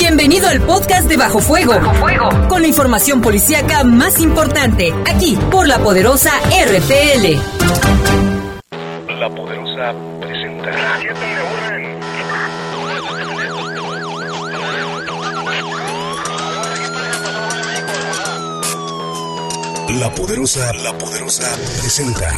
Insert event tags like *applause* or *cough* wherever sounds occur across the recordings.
Bienvenido al podcast de Bajo Fuego. Bajo Fuego. Con la información policíaca más importante, aquí por la poderosa RPL. La poderosa presenta. La poderosa, la poderosa presenta.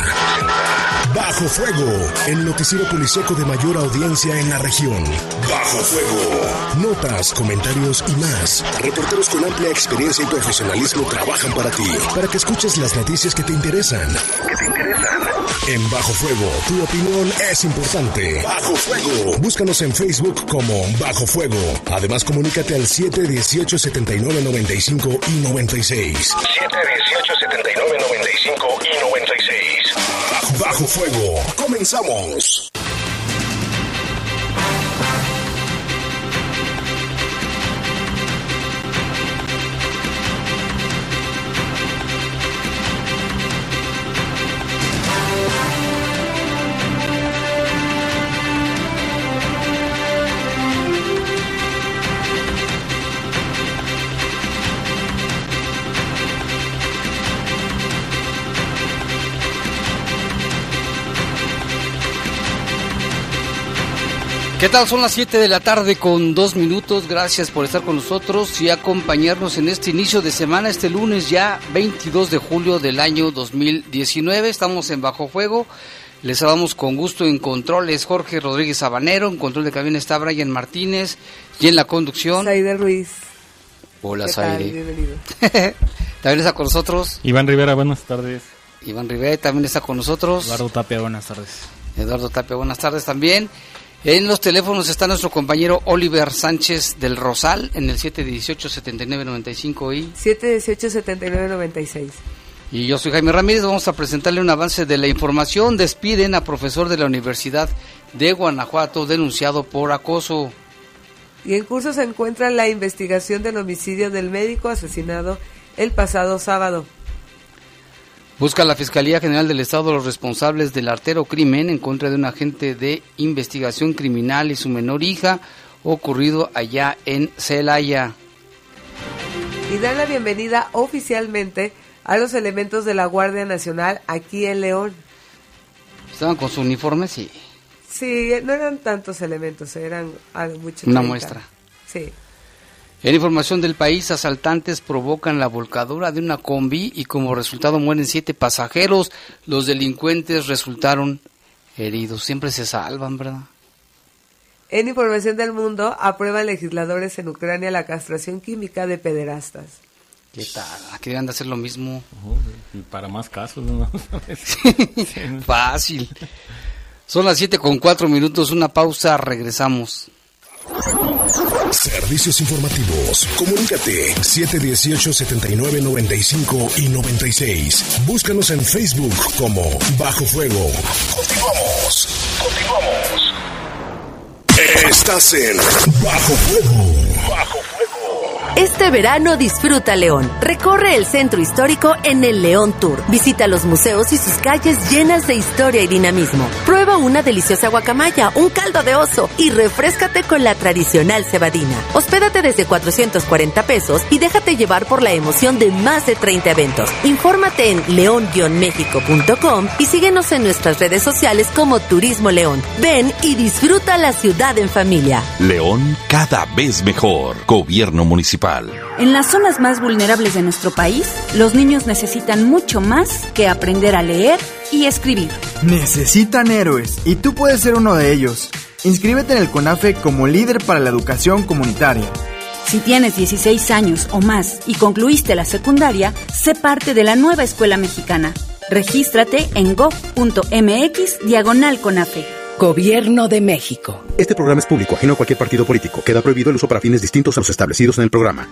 Bajo Fuego, el noticiero policíaco de mayor audiencia en la región. Bajo Fuego. Notas, comentarios y más. Reporteros con amplia experiencia y profesionalismo trabajan para ti, para que escuches las noticias que te interesan. Que te interesan. En Bajo Fuego, tu opinión es importante. Bajo Fuego. Búscanos en Facebook como Bajo Fuego. Además, comunícate al 718 79 95 y 96. 718 79 95 y 96. Bajo Fuego. Comenzamos. ¿Qué tal? Son las 7 de la tarde con dos minutos. Gracias por estar con nosotros y acompañarnos en este inicio de semana, este lunes ya 22 de julio del año 2019. Estamos en Bajo Fuego. Les saludamos con gusto en controles Jorge Rodríguez Sabanero, en control de cabina está Brian Martínez y en la conducción. Saide Ruiz. Hola. Saide. Bienvenido. *laughs* también está con nosotros. Iván Rivera, buenas tardes. Iván Rivera también está con nosotros. Eduardo Tapia, buenas tardes. Eduardo Tapia, buenas tardes también. En los teléfonos está nuestro compañero Oliver Sánchez del Rosal en el 718-7995 y, 718-7996. y yo soy Jaime Ramírez. Vamos a presentarle un avance de la información. Despiden a profesor de la Universidad de Guanajuato denunciado por acoso. Y en curso se encuentra la investigación del homicidio del médico asesinado el pasado sábado. Busca la Fiscalía General del Estado los responsables del artero crimen en contra de un agente de investigación criminal y su menor hija ocurrido allá en Celaya. Y dan la bienvenida oficialmente a los elementos de la Guardia Nacional aquí en León. Estaban con su uniforme, sí. Sí, no eran tantos elementos, eran algo mucho. Una 30. muestra. Sí. En información del país, asaltantes provocan la volcadura de una combi y como resultado mueren siete pasajeros. Los delincuentes resultaron heridos. Siempre se salvan, ¿verdad? En información del mundo, aprueban legisladores en Ucrania la castración química de pederastas. ¿Qué tal? Aquí deben de hacer lo mismo. Y para más casos, ¿no? *laughs* *laughs* Fácil. Son las siete con cuatro minutos. Una pausa. Regresamos. Servicios informativos. Comunícate 718-7995 y 96. Búscanos en Facebook como Bajo Fuego. Continuamos. Continuamos. Estás en Bajo Fuego. Bajo. Este verano disfruta León. Recorre el centro histórico en el León Tour. Visita los museos y sus calles llenas de historia y dinamismo. Prueba una deliciosa guacamaya, un caldo de oso y refrescate con la tradicional cebadina. Hospédate desde 440 pesos y déjate llevar por la emoción de más de 30 eventos. Infórmate en león-méxico.com y síguenos en nuestras redes sociales como Turismo León. Ven y disfruta la ciudad en familia. León cada vez mejor. Gobierno Municipal. En las zonas más vulnerables de nuestro país, los niños necesitan mucho más que aprender a leer y escribir. Necesitan héroes y tú puedes ser uno de ellos. Inscríbete en el CONAFE como líder para la educación comunitaria. Si tienes 16 años o más y concluiste la secundaria, sé parte de la nueva escuela mexicana. Regístrate en gov.mx diagonal CONAFE. Gobierno de México. Este programa es público, ajeno a cualquier partido político. Queda prohibido el uso para fines distintos a los establecidos en el programa.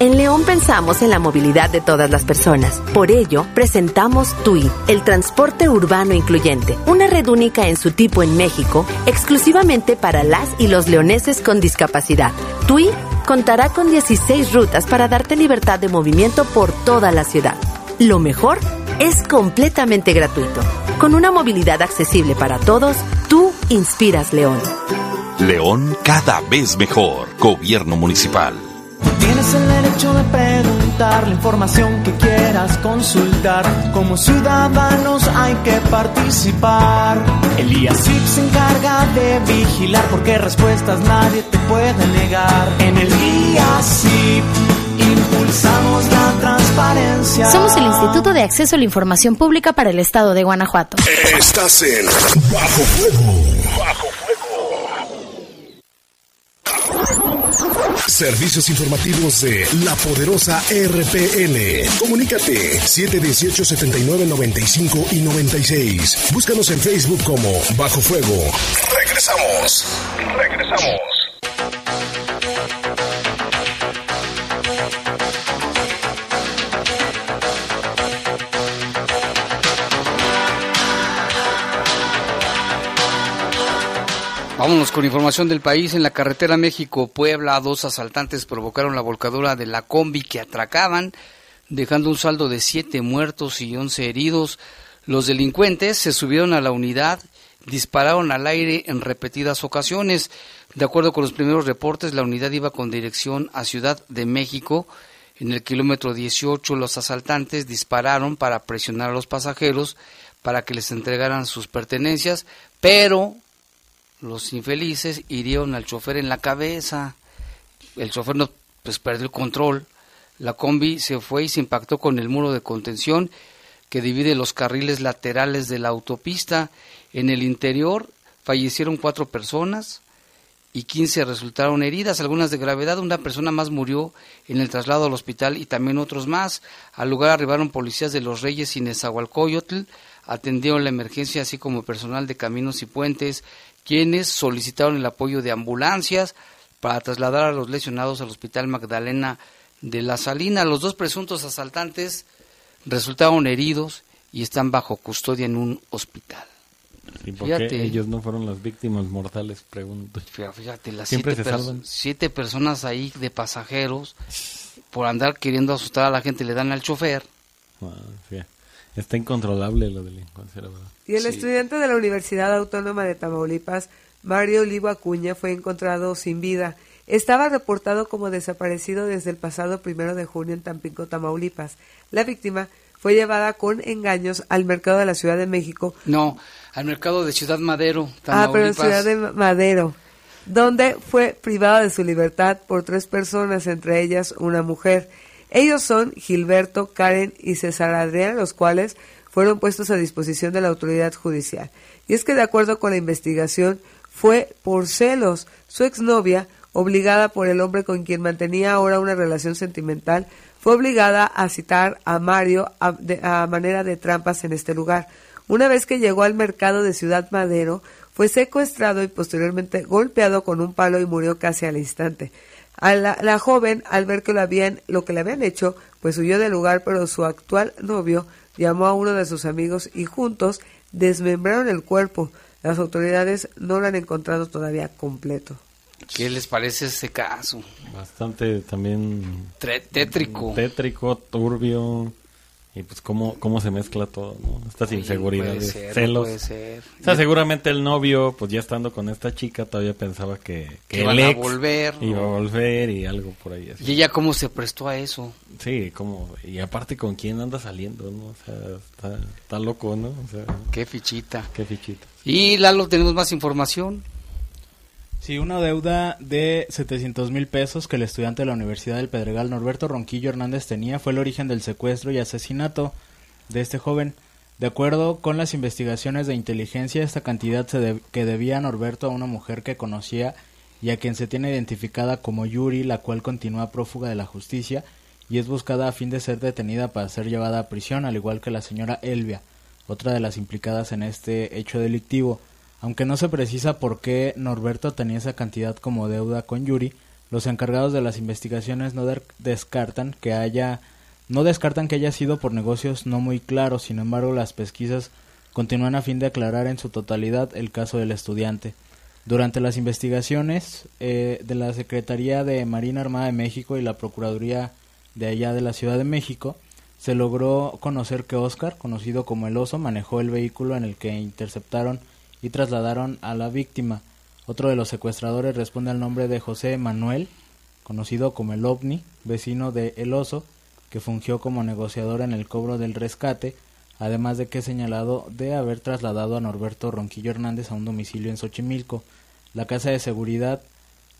En León pensamos en la movilidad de todas las personas. Por ello, presentamos TUI, el transporte urbano incluyente, una red única en su tipo en México, exclusivamente para las y los leoneses con discapacidad. TUI contará con 16 rutas para darte libertad de movimiento por toda la ciudad. Lo mejor es completamente gratuito. Con una movilidad accesible para todos, tú inspiras León. León cada vez mejor. Gobierno municipal. Tienes el derecho de preguntar la información que quieras consultar. Como ciudadanos hay que participar. El IACIP se encarga de vigilar porque respuestas nadie te puede negar. En el IACIP impulsamos la transparencia. Somos el Instituto de Acceso a la Información Pública para el Estado de Guanajuato. Estás en Bajo Fuego. Bajo Servicios informativos de la poderosa RPN. Comunícate 718 79 95 y 96. Búscanos en Facebook como Bajo Fuego. Regresamos. Regresamos. Vámonos con información del país. En la carretera México-Puebla, dos asaltantes provocaron la volcadura de la combi que atracaban, dejando un saldo de siete muertos y once heridos. Los delincuentes se subieron a la unidad, dispararon al aire en repetidas ocasiones. De acuerdo con los primeros reportes, la unidad iba con dirección a Ciudad de México. En el kilómetro 18, los asaltantes dispararon para presionar a los pasajeros para que les entregaran sus pertenencias, pero los infelices hirieron al chofer en la cabeza. El chofer no, pues perdió el control. La combi se fue y se impactó con el muro de contención que divide los carriles laterales de la autopista. En el interior fallecieron cuatro personas y quince resultaron heridas, algunas de gravedad. Una persona más murió en el traslado al hospital y también otros más. Al lugar arribaron policías de los Reyes y Nezahualcóyotl, atendieron la emergencia, así como personal de caminos y puentes, quienes solicitaron el apoyo de ambulancias para trasladar a los lesionados al Hospital Magdalena de la Salina. Los dos presuntos asaltantes resultaron heridos y están bajo custodia en un hospital. ¿Y por qué ellos no fueron las víctimas mortales? Pregunto. Fíjate, las siete, se pers- siete personas ahí de pasajeros por andar queriendo asustar a la gente le dan al chofer. Ah, sí. Está incontrolable la delincuencia, la verdad. Y el Sí. estudiante de la Universidad Autónoma de Tamaulipas, Mario Olivo Acuña, fue encontrado sin vida. Estaba reportado como desaparecido desde el pasado primero de junio en Tampico, Tamaulipas. La víctima fue llevada con engaños al mercado de la Ciudad de México. No, al mercado de Ciudad Madero, Ah, pero en Tamaulipas. Ciudad de Madero, donde fue privado de su libertad por tres personas, entre ellas una mujer. Ellos son Gilberto, Karen y César Adrián, los cuales fueron puestos a disposición de la autoridad judicial. Y es que de acuerdo con la investigación, fue por celos. Su exnovia, obligada por el hombre con quien mantenía ahora una relación sentimental, fue obligada a citar a Mario a, manera de trampas en este lugar. Una vez que llegó al mercado de Ciudad Madero, fue secuestrado y posteriormente golpeado con un palo y murió casi al instante. A la, la joven, al ver que lo, habían, lo que le habían hecho, pues huyó del lugar, pero su actual novio llamó a uno de sus amigos y juntos desmembraron el cuerpo. Las autoridades no lo han encontrado todavía completo. ¿Qué les parece ese caso? Bastante también... Tre- tétrico. Tétrico, turbio. Y pues cómo, cómo se mezcla todo, ¿no? Estas inseguridades, puede ser, celos. puede ser. O sea, seguramente el novio, pues ya estando con esta chica, todavía pensaba que, que Que el iban a ex volver, Iba a volver y algo por ahí. así. ¿Y ella cómo se prestó a eso? Sí, como... Y aparte con quién anda saliendo, ¿no? O sea, está, está loco, ¿no? O sea, Qué fichita. qué fichita. Y Lalo, tenemos más información. Sí, una deuda de 700 mil pesos que el estudiante de la Universidad del Pedregal, Norberto Ronquillo Hernández, tenía fue el origen del secuestro y asesinato de este joven. De acuerdo con las investigaciones de inteligencia, esta cantidad se de- que debía Norberto a una mujer que conocía y a quien se tiene identificada como Yuri, la cual continúa prófuga de la justicia y es buscada a fin de ser detenida para ser llevada a prisión, al igual que la señora Elvia, otra de las implicadas en este hecho delictivo. Aunque no se precisa por qué Norberto tenía esa cantidad como deuda con Yuri, los encargados de las investigaciones no descartan que haya no descartan que haya sido por negocios no muy claros, sin embargo las pesquisas continúan a fin de aclarar en su totalidad el caso del estudiante. Durante las investigaciones eh, de la Secretaría de Marina Armada de México y la Procuraduría de allá de la Ciudad de México, se logró conocer que Oscar, conocido como el oso, manejó el vehículo en el que interceptaron y trasladaron a la víctima. Otro de los secuestradores responde al nombre de José Manuel, conocido como el OVNI, vecino de El Oso, que fungió como negociador en el cobro del rescate, además de que es señalado de haber trasladado a Norberto Ronquillo Hernández a un domicilio en Xochimilco. La casa de seguridad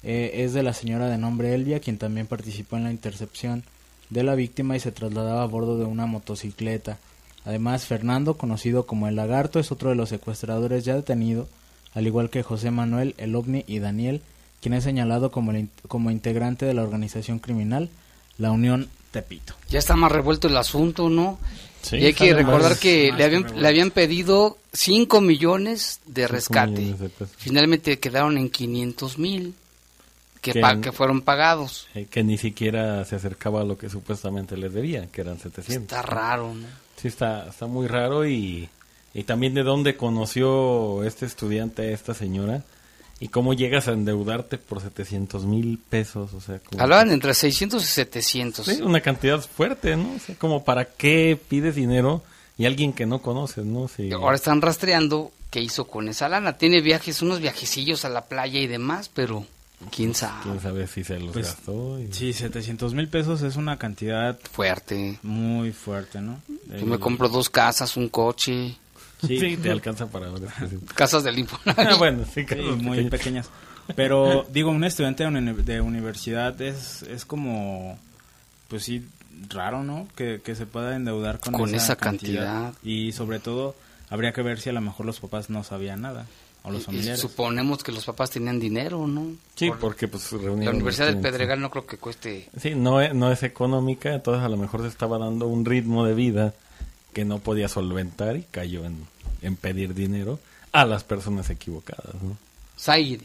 eh, es de la señora de nombre Elvia, quien también participó en la intercepción de la víctima y se trasladaba a bordo de una motocicleta. Además, Fernando, conocido como el Lagarto, es otro de los secuestradores ya detenido, al igual que José Manuel, el OVNI y Daniel, quien es señalado como, el, como integrante de la organización criminal, la Unión Tepito. Ya está más revuelto el asunto, ¿no? Sí, y hay que recordar que le habían, le habían pedido 5 millones de rescate. Finalmente quedaron en 500 mil que, que, fueron pagados. Eh, que ni siquiera se acercaba a lo que supuestamente les debían, que eran 700. Está raro, ¿no? Sí, está, está muy raro y, y también de dónde conoció este estudiante a esta señora y cómo llegas a endeudarte por 700 mil pesos. O sea, Hablaban entre 600 y 700. Sí, una cantidad fuerte, ¿no? O sea, como para qué pides dinero y alguien que no conoces, ¿no? Ahora están rastreando qué hizo con esa lana. Tiene viajes, unos viajecillos a la playa y demás, pero quién sabe. Quién sabe si se los Pues, gastó. y- Sí, 700 mil pesos es una cantidad Fuerte. muy fuerte, ¿no? Yo me compro dos casas, un coche, Sí, te alcanza para *laughs* casas del Infonavit. *laughs* Ah, bueno, sí, muy pequeñas. Pero *laughs* digo, un estudiante de, uni- de universidad es, es como, pues sí, raro, ¿no? Que, que se pueda endeudar con, Con esa cantidad. Y sobre todo, habría que ver si a lo mejor los papás no sabían nada. O los Y- y familiares. suponemos que los papás tenían dinero, ¿no? Sí, Por- porque pues reunieron La Universidad del Pedregal no creo que cueste... Sí, no es, no es económica, entonces a lo mejor se estaba dando un ritmo de vida que no podía solventar y cayó en, en pedir dinero a las personas equivocadas, ¿no? Zaire.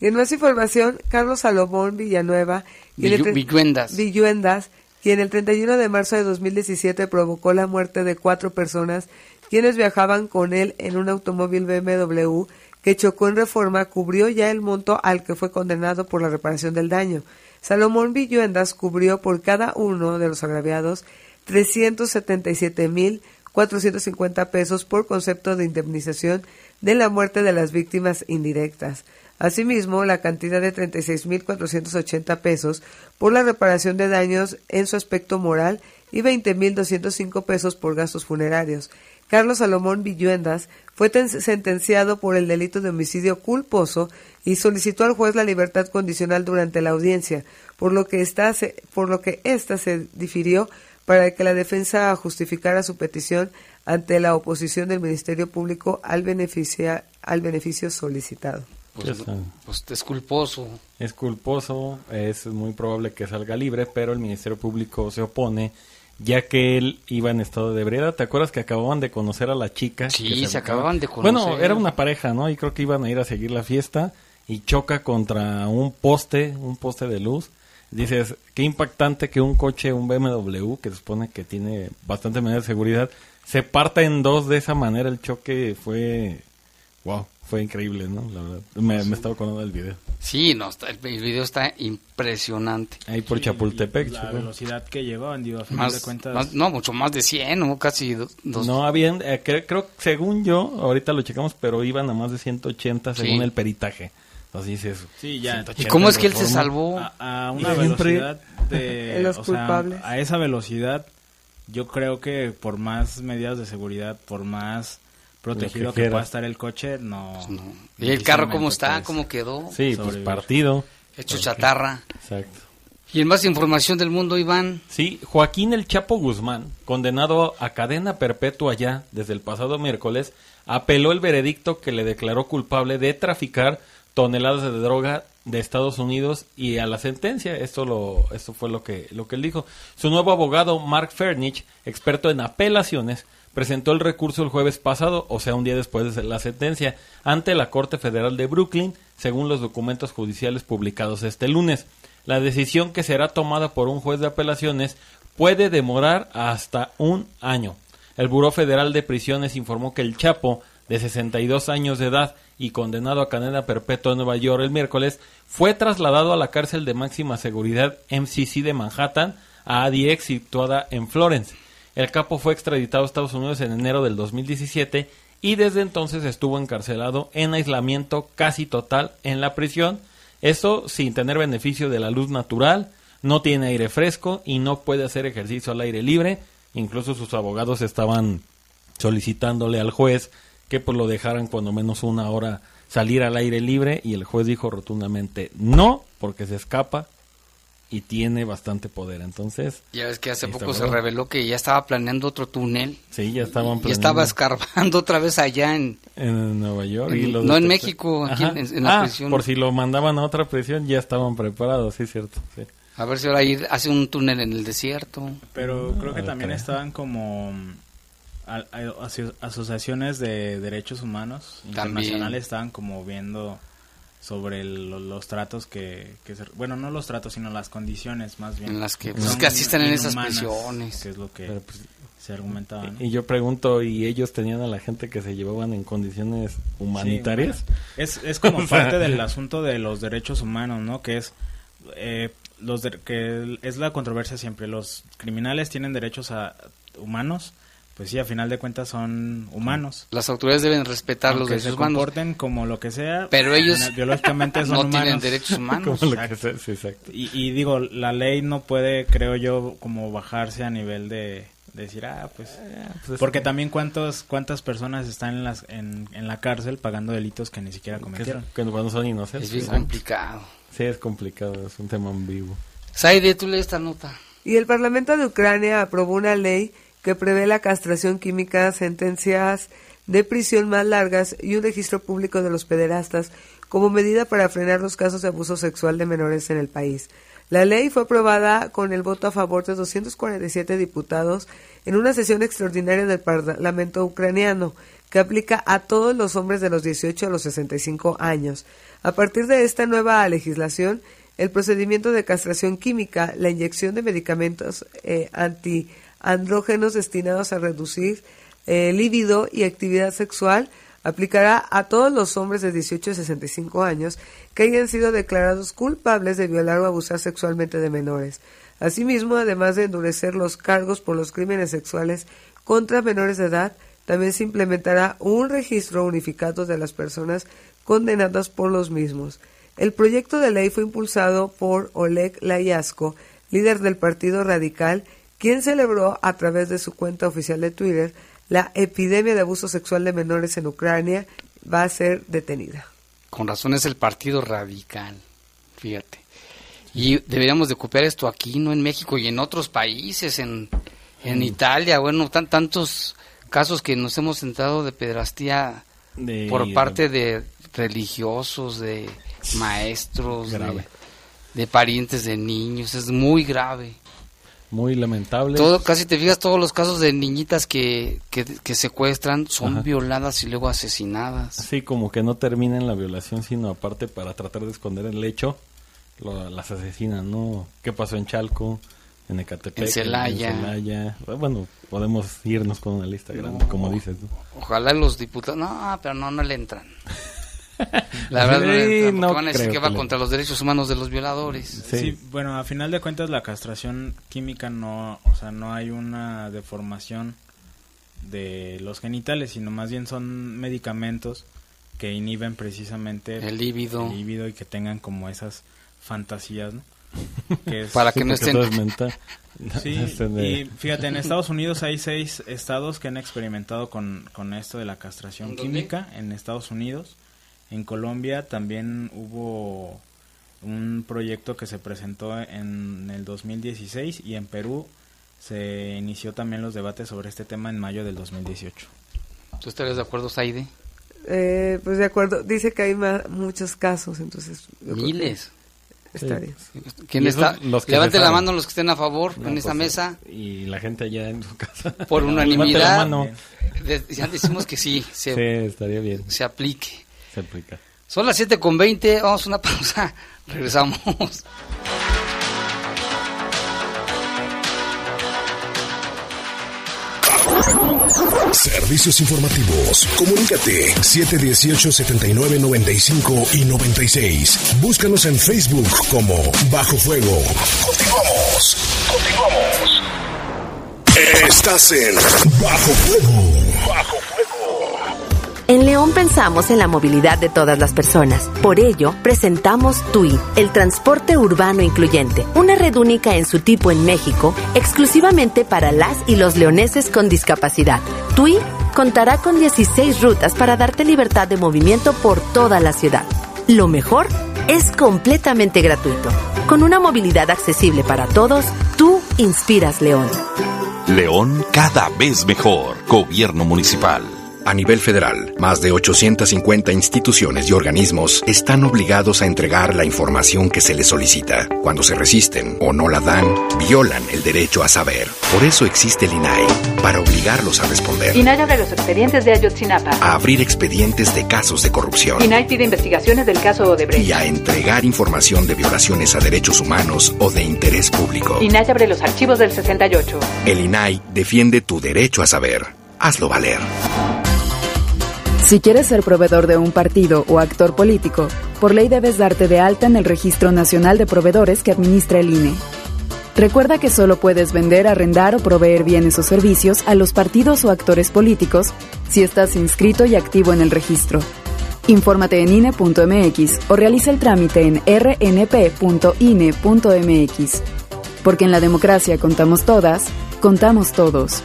Y en más información, Carlos Salomón Villanueva, Villu- Villuendas. Villuendas, quien el 31 de marzo de 2017 provocó la muerte de cuatro personas, quienes viajaban con él en un automóvil BMW que chocó en reforma, cubrió ya el monto al que fue condenado por la reparación del daño. Salomón Villuendas cubrió por cada uno de los agraviados 377.450 pesos por concepto de indemnización de la muerte de las víctimas indirectas. Asimismo, la cantidad de 36.480 pesos por la reparación de daños en su aspecto moral y 20.205 pesos por gastos funerarios. Carlos Salomón Villuendas fue ten- sentenciado por el delito de homicidio culposo y solicitó al juez la libertad condicional durante la audiencia, por lo que esta se, por lo que ésta se difirió para que la defensa justificara su petición ante la oposición del Ministerio Público al, beneficia- al beneficio solicitado. Pues, pues es culposo. Es culposo, es muy probable que salga libre, pero el Ministerio Público se opone, ya que él iba en estado de ebriedad. ¿Te acuerdas que acababan de conocer a la chica? Sí, se acaba- acababan de Bueno, conocer. era una pareja, ¿no? Y creo que iban a ir a seguir la fiesta y choca contra un poste, un poste de luz. Dices, qué impactante que un coche, un BMW, que se supone que tiene bastante medida de seguridad, se parta en dos de esa manera. El choque fue, wow, fue increíble, ¿no? La verdad. Me, me estaba acordando del video. Sí, no, está- el, el video está impresionante. Ahí por Chapultepec. La velocidad que llevaban, digo, a final Más, de cuentas. más- no, mucho más de 100, ¿no? Casi do- dos. No habían, eh, cre- creo, según yo, ahorita lo checamos, pero iban a más de 180 según Sí. el peritaje. Así dices. Sí, ya. 180 ¿Y cómo es que él se salvó? a, a una velocidad *laughs* de En los o sea, culpables. a esa velocidad yo creo que por más medidas de seguridad por más protegido que que, pueda estar el coche no ¿Y el carro cómo está? ¿Cómo quedó? Sí, pues partido. Hecho chatarra. Exacto. Y en más información del mundo, Iván. Sí, Joaquín El Chapo Guzmán, condenado a cadena perpetua ya desde el pasado miércoles, apeló el veredicto que le declaró culpable de traficar toneladas de droga de Estados Unidos y a la sentencia, esto lo esto fue lo que lo que él dijo. Su nuevo abogado Mark Fernich, experto en apelaciones, presentó el recurso el jueves pasado, o sea, un día después de la sentencia, ante la Corte Federal de Brooklyn, según los documentos judiciales publicados este lunes. La decisión que será tomada por un juez de apelaciones puede demorar hasta un año. El Buró Federal de Prisiones informó que el Chapo, de 62 años de edad y condenado a cadena perpetua en Nueva York el miércoles, fue trasladado a la cárcel de máxima seguridad MCC de Manhattan, a ADX situada en Florence. El capo fue extraditado a Estados Unidos en enero del 2017 y desde entonces estuvo encarcelado en aislamiento casi total en la prisión, eso sin tener beneficio de la luz natural, no tiene aire fresco y no puede hacer ejercicio al aire libre, incluso sus abogados estaban solicitándole al juez que pues lo dejaran cuando menos una hora salir al aire libre y el juez dijo rotundamente no porque se escapa y tiene bastante poder. Entonces, ya ves que hace poco se reveló que ya estaba planeando otro túnel Sí, ya estaban y estaba planeando escarbando *laughs* otra vez allá en en Nueva York. y en- lo no en México, aquí en- en la Ah, prisión. Por si lo mandaban a otra prisión, ya estaban preparados, sí, cierto. Sí. a ver si ahora ir hace un túnel en el desierto. Pero creo que también creo. estaban como a- a- aso- asociaciones de derechos humanos También. internacionales estaban como viendo sobre el- los tratos que, que se- bueno no los tratos sino las condiciones más bien En las que, pues, que asisten en esas prisiones. que es lo que Pero, pues, se argumentaba ¿no? Y yo pregunto, ¿y ellos tenían a la gente que se llevaban en condiciones humanitarias? Sí, bueno, es, es como *laughs* parte del asunto de los derechos humanos, ¿no? Que es eh, los de- que es la controversia siempre. Los criminales tienen derechos a humanos, pues sí, a final de cuentas son humanos. Las autoridades deben respetar los Aunque derechos se humanos. comporten como lo que sea, Pero ellos biológicamente *laughs* son no humanos. tienen derechos *laughs* humanos. Como lo que sea, sí, exacto. Y, y digo, la ley no puede, creo yo, como bajarse a nivel de, de decir, ah, pues... pues, porque también cuántos, cuántas personas están en, las, en, en la cárcel pagando delitos que ni siquiera Que, cometieron. que cuando son inocentes. Es bien ¿no? complicado. Sí, es complicado, es un tema en vivo. Saide, tú lees esta nota. Y el Parlamento de Ucrania aprobó una ley que prevé la castración química, sentencias de prisión más largas y un registro público de los pederastas como medida para frenar los casos de abuso sexual de menores en el país. La ley fue aprobada con el voto a favor de 247 diputados en una sesión extraordinaria del Parlamento ucraniano que aplica a todos los hombres de los 18 a los 65 años. A partir de esta nueva legislación, el procedimiento de castración química, la inyección de medicamentos eh, antiandrógenos destinados a reducir eh, y actividad sexual, aplicará a todos los hombres de 18 a 65 años que hayan sido declarados culpables de violar o abusar sexualmente de menores. Asimismo, además de endurecer los cargos por los crímenes sexuales contra menores de edad, también se implementará un registro unificado de las personas condenadas por los mismos. El proyecto de ley fue impulsado por Oleg Layasko, líder del Partido Radical, quien celebró a través de su cuenta oficial de Twitter la epidemia de abuso sexual de menores en Ucrania va a ser detenida. Con razón es el partido radical, fíjate. Y deberíamos de copiar esto aquí, no en México y en otros países, en, en Italia, bueno, tan, tantos casos que nos hemos entrado de pedrastía De- por parte de religiosos, de maestros, de parientes de niños, es muy grave. Muy lamentable. Todo, casi te fijas, todos los casos de niñitas que, que, que secuestran son Ajá. violadas y luego asesinadas. Sí, como que no termina en la violación, sino aparte para tratar de esconder el hecho, lo- las asesinan, ¿no? ¿Qué pasó en Chalco? En Ecatepec, En Celaya. Celaya. Bueno, podemos irnos con una lista grande, como dices. ¿no? Ojalá los diputados. No, pero no, no le entran. *laughs* *laughs* La verdad, Sí, porque no van a decir creo que que va le- contra los derechos humanos de los violadores. Sí. bueno, a final de cuentas la castración química no, o sea, no hay una deformación de los genitales, sino más bien son medicamentos que inhiben precisamente El líbido. el líbido y que tengan como esas fantasías, ¿no? *laughs* Que es- Para que no estén- todo es mental. *laughs* Sí, Este y fíjate, en Estados Unidos hay seis estados que han experimentado con, con esto de la castración química en Estados Unidos. En Colombia también hubo un proyecto que se presentó en el 2016 y en Perú se inició también los debates sobre este tema en mayo del 2018. ¿Tú estarías de acuerdo, Saide? Eh, pues de acuerdo, dice que hay ma- muchos casos, entonces... Miles. Estaría. ¿Quién está? los que Levante la mano los que estén a favor No, en esta pues, mesa. Y la gente allá en su casa. Por *laughs* Levante la unanimidad. mano. De- ya decimos que sí, se, Sí, estaría bien. se aplique. Son las 7 con 20, vamos a una pausa, *laughs* regresamos. Servicios informativos. Comunícate 718-7995 y 96. Búscanos en Facebook como Bajo Fuego. Continuamos. Continuamos. Estás en Bajo Fuego. Bajo fuego. En León pensamos en la movilidad de todas las personas. Por ello, presentamos TUI, el transporte urbano incluyente, una red única en su tipo en México, exclusivamente para las y los leoneses con discapacidad. TUI contará con 16 rutas para darte libertad de movimiento por toda la ciudad. Lo mejor es completamente gratuito. Con una movilidad accesible para todos, tú inspiras León. León cada vez mejor. Gobierno municipal. A nivel federal, más de 850 instituciones y organismos están obligados a entregar la información que se les solicita. Cuando se resisten o no la dan, violan el derecho a saber. Por eso existe el INAI, para obligarlos a responder. INAI abre los expedientes de Ayotzinapa. A abrir expedientes de casos de corrupción. INAI pide investigaciones del caso Odebrecht. Y a entregar información de violaciones a derechos humanos o de interés público. INAI abre los archivos del 68. El INAI defiende tu derecho a saber. Hazlo valer. Si quieres ser proveedor de un partido o actor político, por ley debes darte de alta en el Registro Nacional de Proveedores que administra el INE. Recuerda que solo puedes vender, arrendar o proveer bienes o servicios a los partidos o actores políticos si estás inscrito y activo en el registro. Infórmate en INE.mx o realiza el trámite en rnp.ine.mx. Porque en la democracia contamos todas, contamos todos.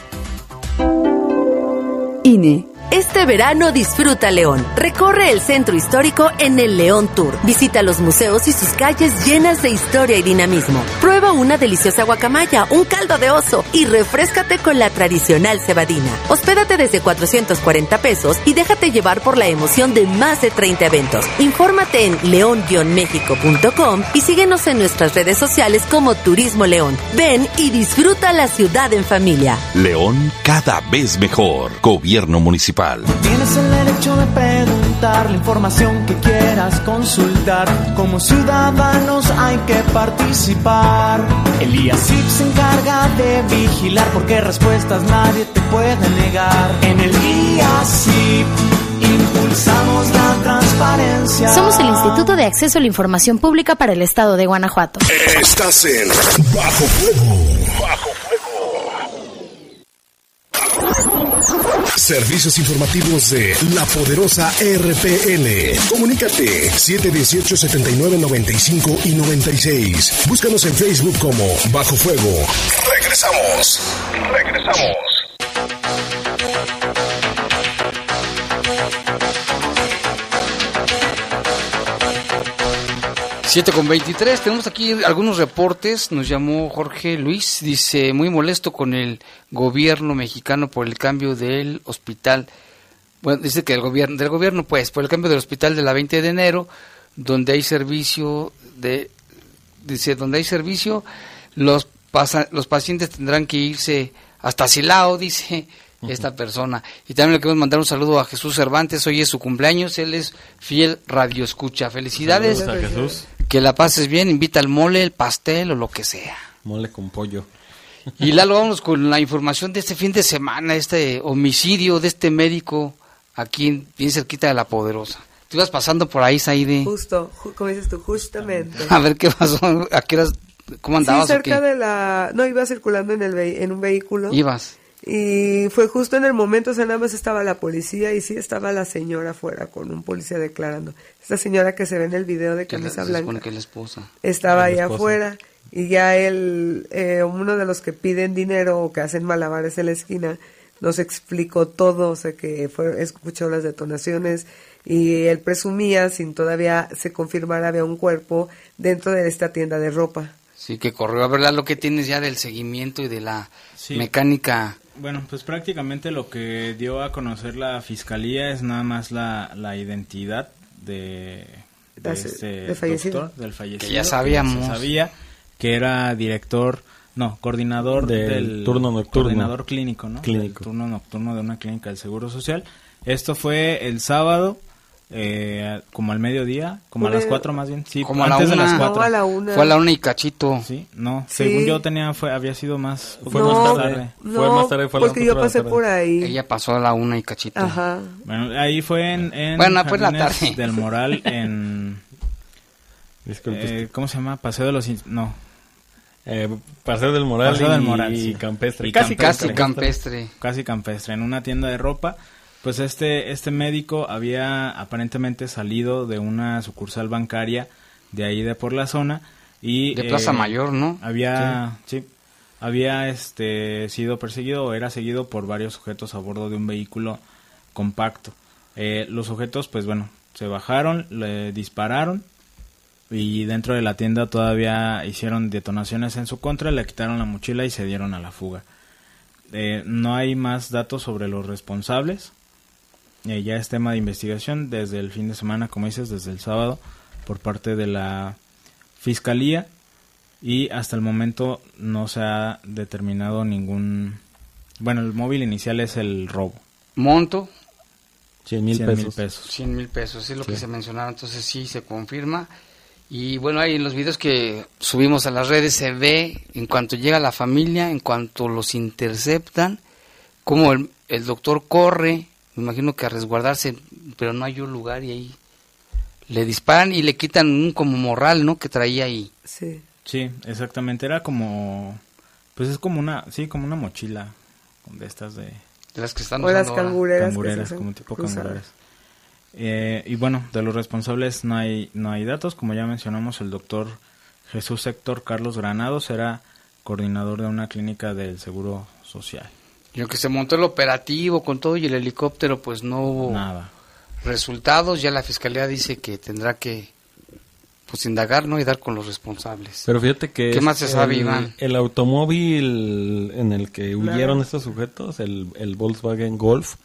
INE. Este verano disfruta León. Recorre el centro histórico en el León Tour. Visita los museos y sus calles llenas de historia y dinamismo. Prueba una deliciosa guacamaya, un caldo de oso y refrescate con la tradicional cebadina. Hospédate desde 440 pesos y déjate llevar por la emoción de más de 30 eventos. Infórmate en león-méxico.com y síguenos en nuestras redes sociales como Turismo León. Ven y disfruta la ciudad en familia. León cada vez mejor. Gobierno municipal. Tienes el derecho de preguntar la información que quieras consultar. Como ciudadanos hay que participar. El IACIP se encarga de vigilar porque respuestas nadie te puede negar. En el IACIP impulsamos la transparencia. Somos el Instituto de Acceso a la Información Pública para el Estado de Guanajuato. Estás en Bajo Fuego. Bajo Fuego. Servicios informativos de la poderosa RPN. Comunícate 718-7995 y 96. Búscanos en Facebook como Bajo Fuego. Regresamos. Regresamos. 7 con 23, tenemos aquí algunos reportes, nos llamó Jorge Luis, dice, muy molesto con el gobierno mexicano por el cambio del hospital, bueno, dice que el gobierno, del gobierno pues, por el cambio del hospital de la 20 de enero, donde hay servicio de, dice, donde hay servicio, los, pasa, los pacientes tendrán que irse hasta Silao, dice esta persona. Y también le queremos mandar un saludo a Jesús Cervantes, hoy es su cumpleaños, él es fiel radio escucha. Felicidades. Jesús. Que la pases bien, invita al mole, el pastel o lo que sea. Mole con pollo. Y Lalo, vamos con la información de este fin de semana, este homicidio de este médico aquí bien cerquita de La Poderosa. Tú ibas pasando por ahí, Saide. Justo, ju- como dices tú, justamente. A ver qué pasó, ¿a qué horas, cómo andabas Sí, o cerca qué? de la... No, iba circulando en, el vehi- en un vehículo. Ibas. Y fue justo en el momento, o sea, nada más estaba la policía y sí estaba la señora afuera con un policía declarando. Esta señora que se ve en el video de Que la- camisa se supone blanca que es la esposa. estaba Es ahí la afuera y ya él, eh, uno de los que piden dinero o que hacen malabares en la esquina, nos explicó todo, o sea que fue, escuchó las detonaciones y él presumía, sin todavía se confirmar, había un cuerpo dentro de esta tienda de ropa. Sí, que corrió a ver lo que tienes ya del seguimiento y de la Sí. mecánica. Bueno, pues prácticamente lo que dio a conocer la fiscalía es nada más la, la identidad de, de Las- este del fallecido. doctor, del fallecido. Que ya sabíamos. se sabía que era director, no, coordinador Del del, turno nocturno. Coordinador clínico, ¿no? Clínico. Del turno nocturno de una clínica del Seguro Social. Esto fue el sábado, eh, como al mediodía, como a las cuatro más bien. Sí, Como a la antes de las cuatro. No, a la una. Fue a la una y cachito. Sí, no, Sí. según yo tenía, fue, había sido más, Fue no, más tarde. no, Fue más tarde, fue a las porque yo pasé tarde. por ahí. Ella pasó a la una y cachito. Ajá. Bueno, ahí fue en, en Bueno, fue en la tarde. del Moral en *laughs* Disculpe. eh, ¿cómo se llama? Paseo de los no. Eh, Paseo del Moral Paseo y, del Moral, y sí. campestre. Y casi, campestre. Casi campestre. Casi campestre, en una tienda de ropa. Pues este, este médico había aparentemente salido de una sucursal bancaria de ahí de por la zona y De Plaza eh, Mayor, ¿no? Había, sí, había este sido perseguido o era seguido por varios sujetos a bordo de un vehículo compacto. Eh, los sujetos, pues bueno, se bajaron, le dispararon y dentro de la tienda todavía hicieron detonaciones en su contra, le quitaron la mochila y se dieron a la fuga. Eh, no hay más datos sobre los responsables. Eh, ya es tema de investigación desde el fin de semana, como dices, desde el sábado, por parte de la fiscalía. Y hasta el momento no se ha determinado ningún. Bueno, el móvil inicial es el robo. Monto, 100 mil 100 mil pesos. pesos. 100 mil pesos, es lo que se mencionaba, entonces sí se confirma. Y bueno, ahí en los videos que subimos a las redes se ve en cuanto llega la familia, en cuanto los interceptan, como el, el doctor corre, me imagino que a resguardarse, pero no hay un lugar y ahí le disparan y le quitan un como morral, ¿no? Que traía ahí. Sí. Sí, exactamente. Era como. Pues es como una. Sí, como una mochila. De estas de. De las que están O las cangureras. que Cangureras, hacen como tipo cruzadas. cangureras. Eh, y bueno, de los responsables no hay, no hay datos. Como ya mencionamos, el doctor Jesús Héctor Carlos Granados era coordinador de una clínica del Seguro Social. Y aunque se montó el operativo con todo y el helicóptero, pues no hubo Nada. resultados. Ya la fiscalía dice que tendrá que pues indagar, ¿no? Y dar con los responsables. Pero fíjate que ¿Qué es más se sabe, el, Iván? el automóvil en el que Claro. huyeron estos sujetos, el, el Volkswagen Golf,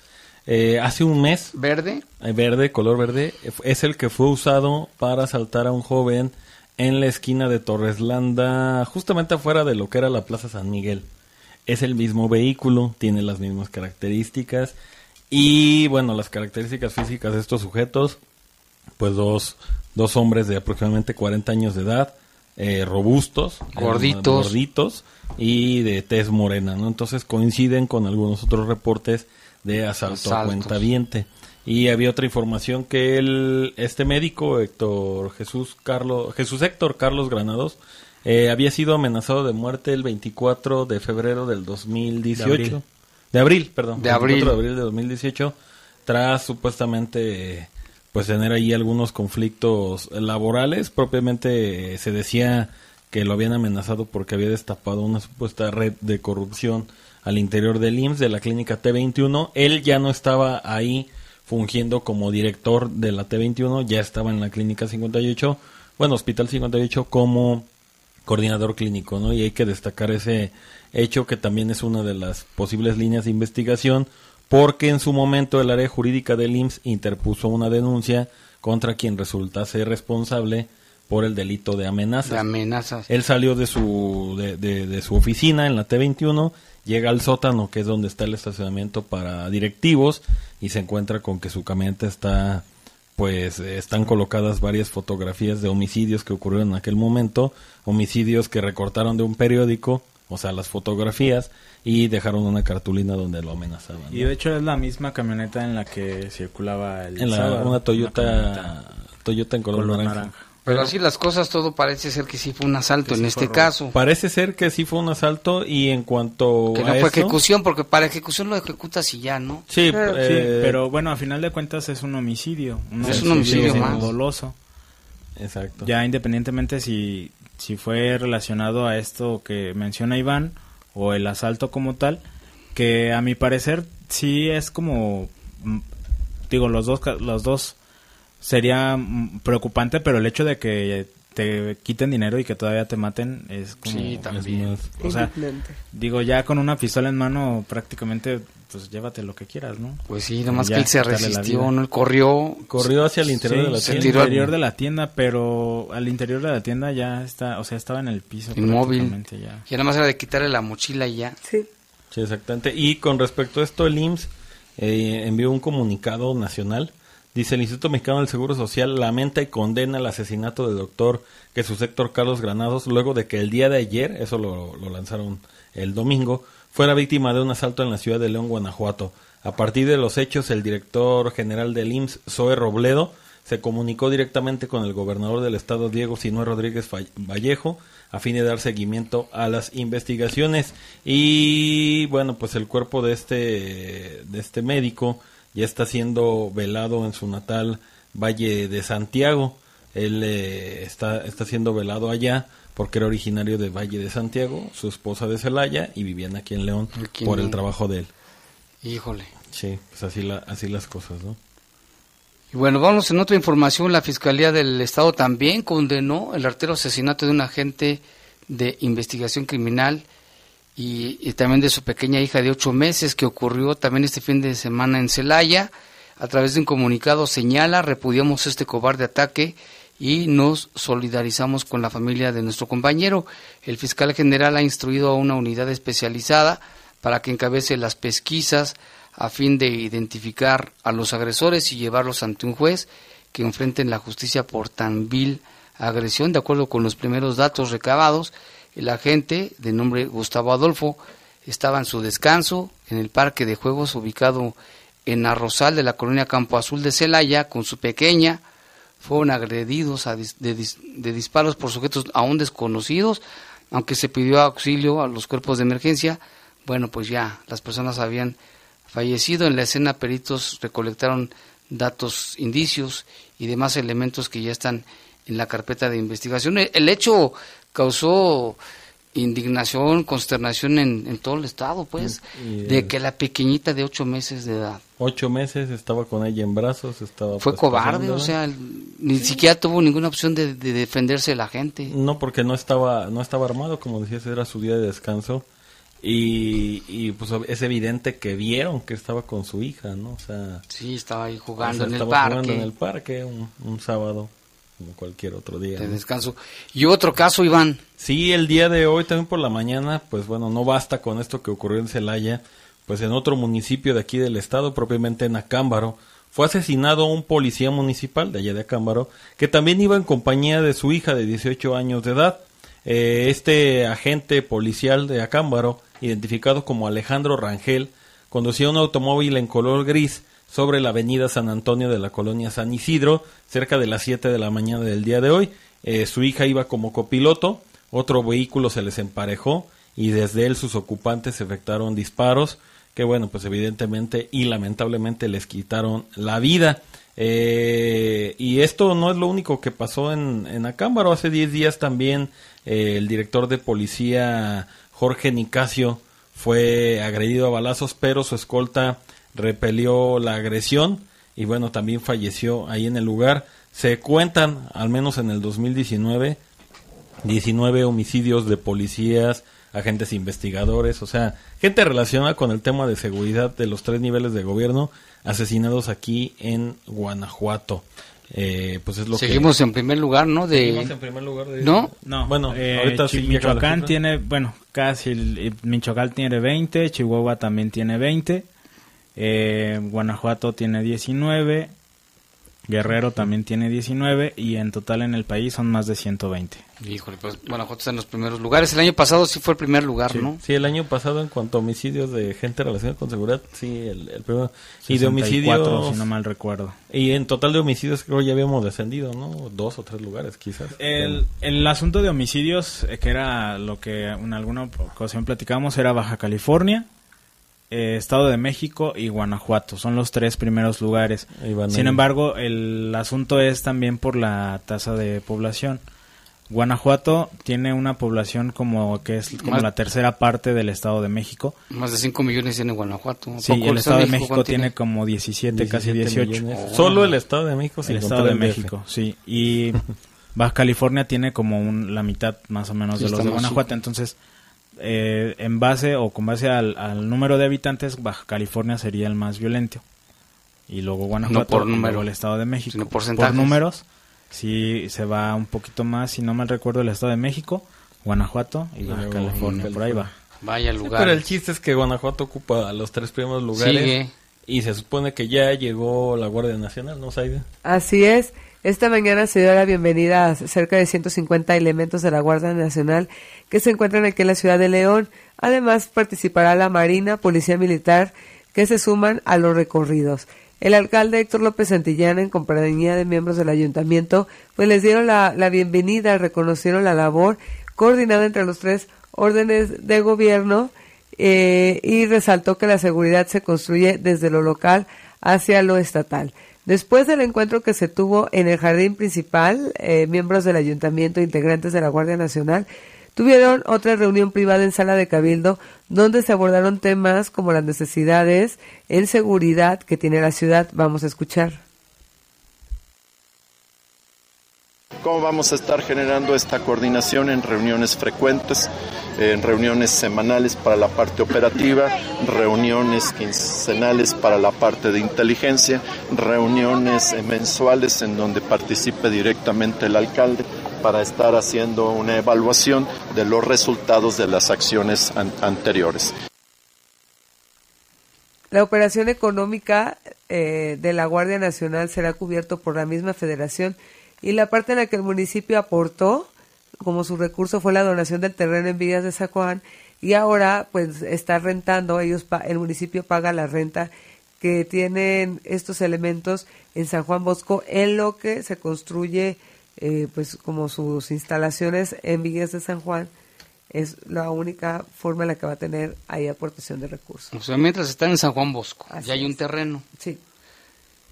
eh, hace un mes, ¿Verde? eh, verde, color verde, es el que fue usado para asaltar a un joven en la esquina de Torreslanda, justamente afuera de lo que era la Plaza San Miguel. Es el mismo vehículo, tiene las mismas características y bueno, las características físicas de estos sujetos, pues dos, dos hombres de aproximadamente 40 años de edad, eh, robustos, eh, Gorditos. gorditos y de tez morena, ¿no? Entonces coinciden con algunos otros reportes de asalto a Asaltos. cuentaviente. Y había otra información que el, este médico, Héctor Jesús Carlos, Jesús Héctor Carlos Granados, eh, había sido amenazado de muerte el 24 de febrero del 2018. De abril. De abril, perdón. De abril. 24 de abril de 2018, tras supuestamente pues tener ahí algunos conflictos laborales. Propiamente eh, se decía que lo habían amenazado porque había destapado una supuesta red de corrupción al interior del IMSS, de la clínica T21. Él ya no estaba ahí fungiendo como director de la T21, ya estaba en la clínica 58, bueno, Hospital 58 como coordinador clínico, ¿no? Y hay que destacar ese hecho que también es una de las posibles líneas de investigación, porque en su momento el área jurídica del IMSS interpuso una denuncia contra quien resultase responsable por el delito de amenazas. De amenazas. Él salió de su, de, de- de su oficina en la T21, llega al sótano, que es donde está el estacionamiento para directivos, y se encuentra con que su camioneta está, pues, están colocadas varias fotografías de homicidios que ocurrieron en aquel momento, homicidios que recortaron de un periódico, o sea, las fotografías, y dejaron una cartulina donde lo amenazaban. Y de hecho es la misma camioneta en la que circulaba el en la, sábado, una Toyota, Toyota en color, color naranja. naranja. Pero así las cosas, todo parece ser que sí fue un asalto en sí este fue robo. caso. Parece ser que sí fue un asalto y en cuanto Que a no fue eso- ejecución, porque para ejecución lo ejecutas y ya, ¿no? Sí, sí, eh, pero bueno, a final de cuentas es un homicidio. Es un homicidio más. doloso. Exacto. Ya independientemente si, si fue relacionado a esto que menciona Iván o el asalto como tal, que a mi parecer sí es como, mm, digo, los dos, ca- los dos sería mm, preocupante, pero el hecho de que te quiten dinero y que todavía te maten es como... Sí, también. es O sea, digo, ya con una pistola en mano prácticamente, pues llévate lo que quieras, ¿no? Pues sí, nomás Ya, que él se resistió. ¿no? Él corrió. corrió hacia el interior Sí, de la sí, tienda. tiró al interior de la tienda, pero al interior de la tienda ya está, o sea, estaba en el piso. Inmóvil. Ya. Y nada más era de quitarle la mochila y ya. Sí. Sí, exactamente. Y con respecto a esto, el IMSS eh, envió un comunicado nacional. Dice, el Instituto Mexicano del Seguro Social lamenta y condena el asesinato del doctor Jesús Héctor Carlos Granados luego de que el día de ayer, eso lo, lo lanzaron el domingo, fuera víctima de un asalto en la ciudad de León, Guanajuato. A partir de los hechos, el director general del IMSS, Zoe Robledo, se comunicó directamente con el gobernador del estado, Diego Sinue Rodríguez Vallejo, a fin de dar seguimiento a las investigaciones. Y bueno, pues el cuerpo de este, de este médico ya está siendo velado en su natal Valle de Santiago. Él eh, está, está siendo velado allá porque era originario de Valle de Santiago, su esposa de Celaya y vivían aquí en León por el trabajo de él. Híjole. Sí, pues así, la, así las cosas, ¿no? Y bueno, vamos en otra información. La Fiscalía del Estado también condenó el artero asesinato de un agente de investigación criminal y, y, también de su pequeña hija de ocho meses que ocurrió también este fin de semana en Celaya. A través de un comunicado señala, repudiamos este cobarde ataque y nos solidarizamos con la familia de nuestro compañero. El fiscal general ha instruido a una unidad especializada para que encabece las pesquisas a fin de identificar a los agresores y llevarlos ante un juez que enfrenten la justicia por tan vil agresión. De acuerdo con los primeros datos recabados, el agente, de nombre Gustavo Adolfo, estaba en su descanso en el parque de juegos ubicado en Arrozal de la colonia Campo Azul de Celaya con su pequeña. Fueron agredidos de, de disparos por sujetos aún desconocidos, aunque se pidió auxilio a los cuerpos de emergencia. Bueno, pues ya las personas habían fallecido. En la escena peritos recolectaron datos, indicios y demás elementos que ya están en la carpeta de investigación. El hecho causó indignación, consternación en, todo el estado, pues, de que la pequeñita de ocho meses de edad. Ocho meses estaba con ella en brazos, estaba... Fue pues, cobarde, o sea, ni siquiera tuvo ninguna opción de, de, defenderse de la gente. No, porque no estaba, no estaba armado, como decías, era su día de descanso y, pues es evidente que vieron que estaba con su hija, ¿no? O sea, sí, estaba ahí jugando en el parque. jugando en el parque un, sábado, como cualquier otro día. De descanso. Y otro caso, Iván. Sí, el día de hoy, también por la mañana, pues bueno, no basta con esto que ocurrió en Celaya, pues en otro municipio de aquí del estado, propiamente en Acámbaro, fue asesinado un policía municipal de allá de Acámbaro, que también iba en compañía de su hija de 18 años de edad. Eh, este agente policial de Acámbaro identificado como Alejandro Rangel, conducía un automóvil en color gris sobre la avenida San Antonio de la colonia San Isidro, cerca de las 7 de la mañana del día de hoy. Eh, su hija iba como copiloto, otro vehículo se les emparejó y desde él sus ocupantes efectuaron disparos que bueno, pues evidentemente y lamentablemente les quitaron la vida. Eh, y esto no es lo único que pasó en, en Acámbaro. Hace 10 días también eh, el director de policía Jorge Nicasio fue agredido a balazos, pero su escolta repelió la agresión y bueno, también falleció ahí en el lugar. Se cuentan, al menos en el 2019, 19 homicidios de policías, agentes investigadores, o sea, gente relacionada con el tema de seguridad de los tres niveles de gobierno asesinados aquí en Guanajuato. Eh, pues es lo Seguimos en primer lugar, ¿no? De... Seguimos en primer lugar de... ¿No? No, bueno, eh, ahorita sí Michoacán tiene, bueno, casi, el, Michoacán tiene 20, Chihuahua también tiene 20, eh, Guanajuato tiene 19, Guerrero también tiene 19 y en total en el país son más de 120. Híjole, pues Guanajuato está en los primeros lugares. El año pasado sí fue el primer lugar, ¿no? Sí, el año pasado en cuanto a homicidios de gente relacionada con seguridad, sí, el, el primero. Y de homicidios... si no mal recuerdo. Y en total de homicidios creo ya habíamos descendido, ¿no? Dos o tres lugares quizás. El, el asunto de homicidios, eh, que era lo que en alguna ocasión platicamos, era Baja California, eh, Estado de México y Guanajuato. Son los tres primeros lugares. Sin embargo, el asunto es también por la tasa de población. Guanajuato tiene una población como que es como la tercera parte del Estado de México. Más de 5 millones tiene Guanajuato. Sí, el Estado de México, tiene? como 17, casi 18. Solo el Estado de México. el Estado de México, sí. Y Baja California tiene como un, la mitad más o menos de los de Guanajuato. Entonces, eh, en base o con base al, número de habitantes, Baja California sería el más violento. Y luego Guanajuato, por número, el Estado de México. por números, sí se va un poquito más, si no mal recuerdo, el Estado de México, Guanajuato y, Baja California, por ahí va. Vaya lugar. pero el chiste es que Guanajuato ocupa los tres primeros lugares. Y se supone que ya llegó la Guardia Nacional, ¿no, Saida? Así es. Esta mañana se dio la bienvenida a cerca de 150 elementos de la Guardia Nacional que se encuentran aquí en la ciudad de León. Además, participará la Marina, Policía Militar, que se suman a los recorridos. El alcalde Héctor López Santillana, en compañía de miembros del ayuntamiento, pues les dieron la, bienvenida, reconocieron la labor coordinada entre los tres órdenes de gobierno eh, y resaltó que la seguridad se construye desde lo local hacia lo estatal. Después del encuentro que se tuvo en el jardín principal, eh, miembros del ayuntamiento, integrantes de la Guardia Nacional, tuvieron otra reunión privada en sala de cabildo donde se abordaron temas como las necesidades en seguridad que tiene la ciudad. Vamos a escuchar. ¿Cómo vamos a estar generando esta coordinación en reuniones frecuentes, en reuniones semanales para la parte operativa, reuniones quincenales para la parte de inteligencia, reuniones mensuales en donde participe directamente el alcalde? para estar haciendo una evaluación de los resultados de las acciones an anteriores. La operación económica eh, de la Guardia Nacional será cubierto por la misma federación y la parte en la que el municipio aportó como su recurso fue la donación del terreno en Villas de San Juan y ahora pues está rentando, ellos el municipio paga la renta que tienen estos elementos en San Juan Bosco en lo que se construye eh, pues como sus instalaciones en Villas de San Juan es la única forma en la que va a tener ahí aportación de recursos. O sea, mientras están en San Juan Bosco, ya hay un terreno. Sí.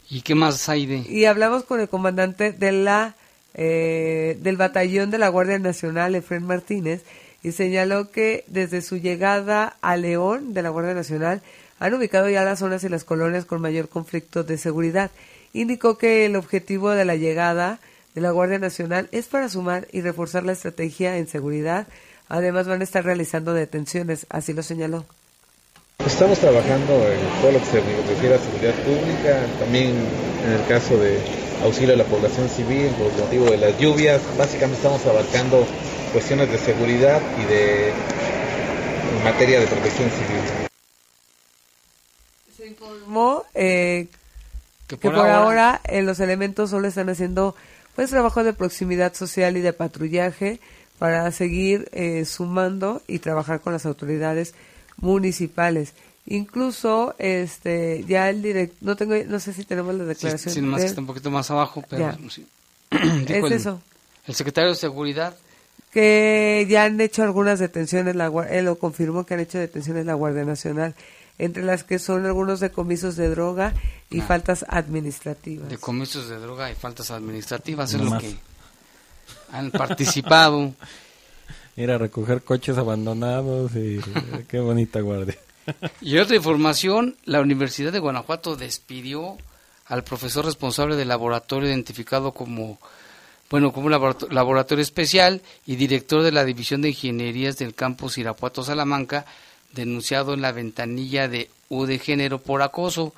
¿Y qué más hay de...? Y hablamos con el comandante de la eh, del batallón de la Guardia Nacional, Efren Martínez, y señaló que desde su llegada a León de la Guardia Nacional han ubicado ya las zonas y las colonias con mayor conflicto de seguridad. Indicó que el objetivo de la llegada de la Guardia Nacional es para sumar y reforzar la estrategia en seguridad. Además van a estar realizando detenciones, así lo señaló. Estamos trabajando en todo lo que se refiere a seguridad pública, también en el caso de auxilio a la población civil por motivo de las lluvias. Básicamente estamos abarcando cuestiones de seguridad y de materia de protección civil. Se informó eh, que, por, ahora, eh, los elementos solo están haciendo pues trabajo de proximidad social y de patrullaje para seguir eh, sumando y trabajar con las autoridades municipales. Incluso, este, ya el director, no tengo, no sé si tenemos la declaración. Sí, más está un poquito más abajo, pero *clears throat* es el, eso. El secretario de Seguridad. Que ya han hecho algunas detenciones, la, él lo confirmó que han hecho detenciones la Guardia Nacional entre las que son algunos decomisos de droga y ah. faltas administrativas. Decomisos de droga y faltas administrativas es lo que han participado. *laughs* Ir a recoger coches abandonados y qué bonita guardia. Y otra información, la Universidad de Guanajuato despidió al profesor responsable del laboratorio identificado como bueno, como laboratorio especial y director de la División de Ingenierías del campus Irapuato Salamanca, denunciado en la ventanilla de U de género por acoso.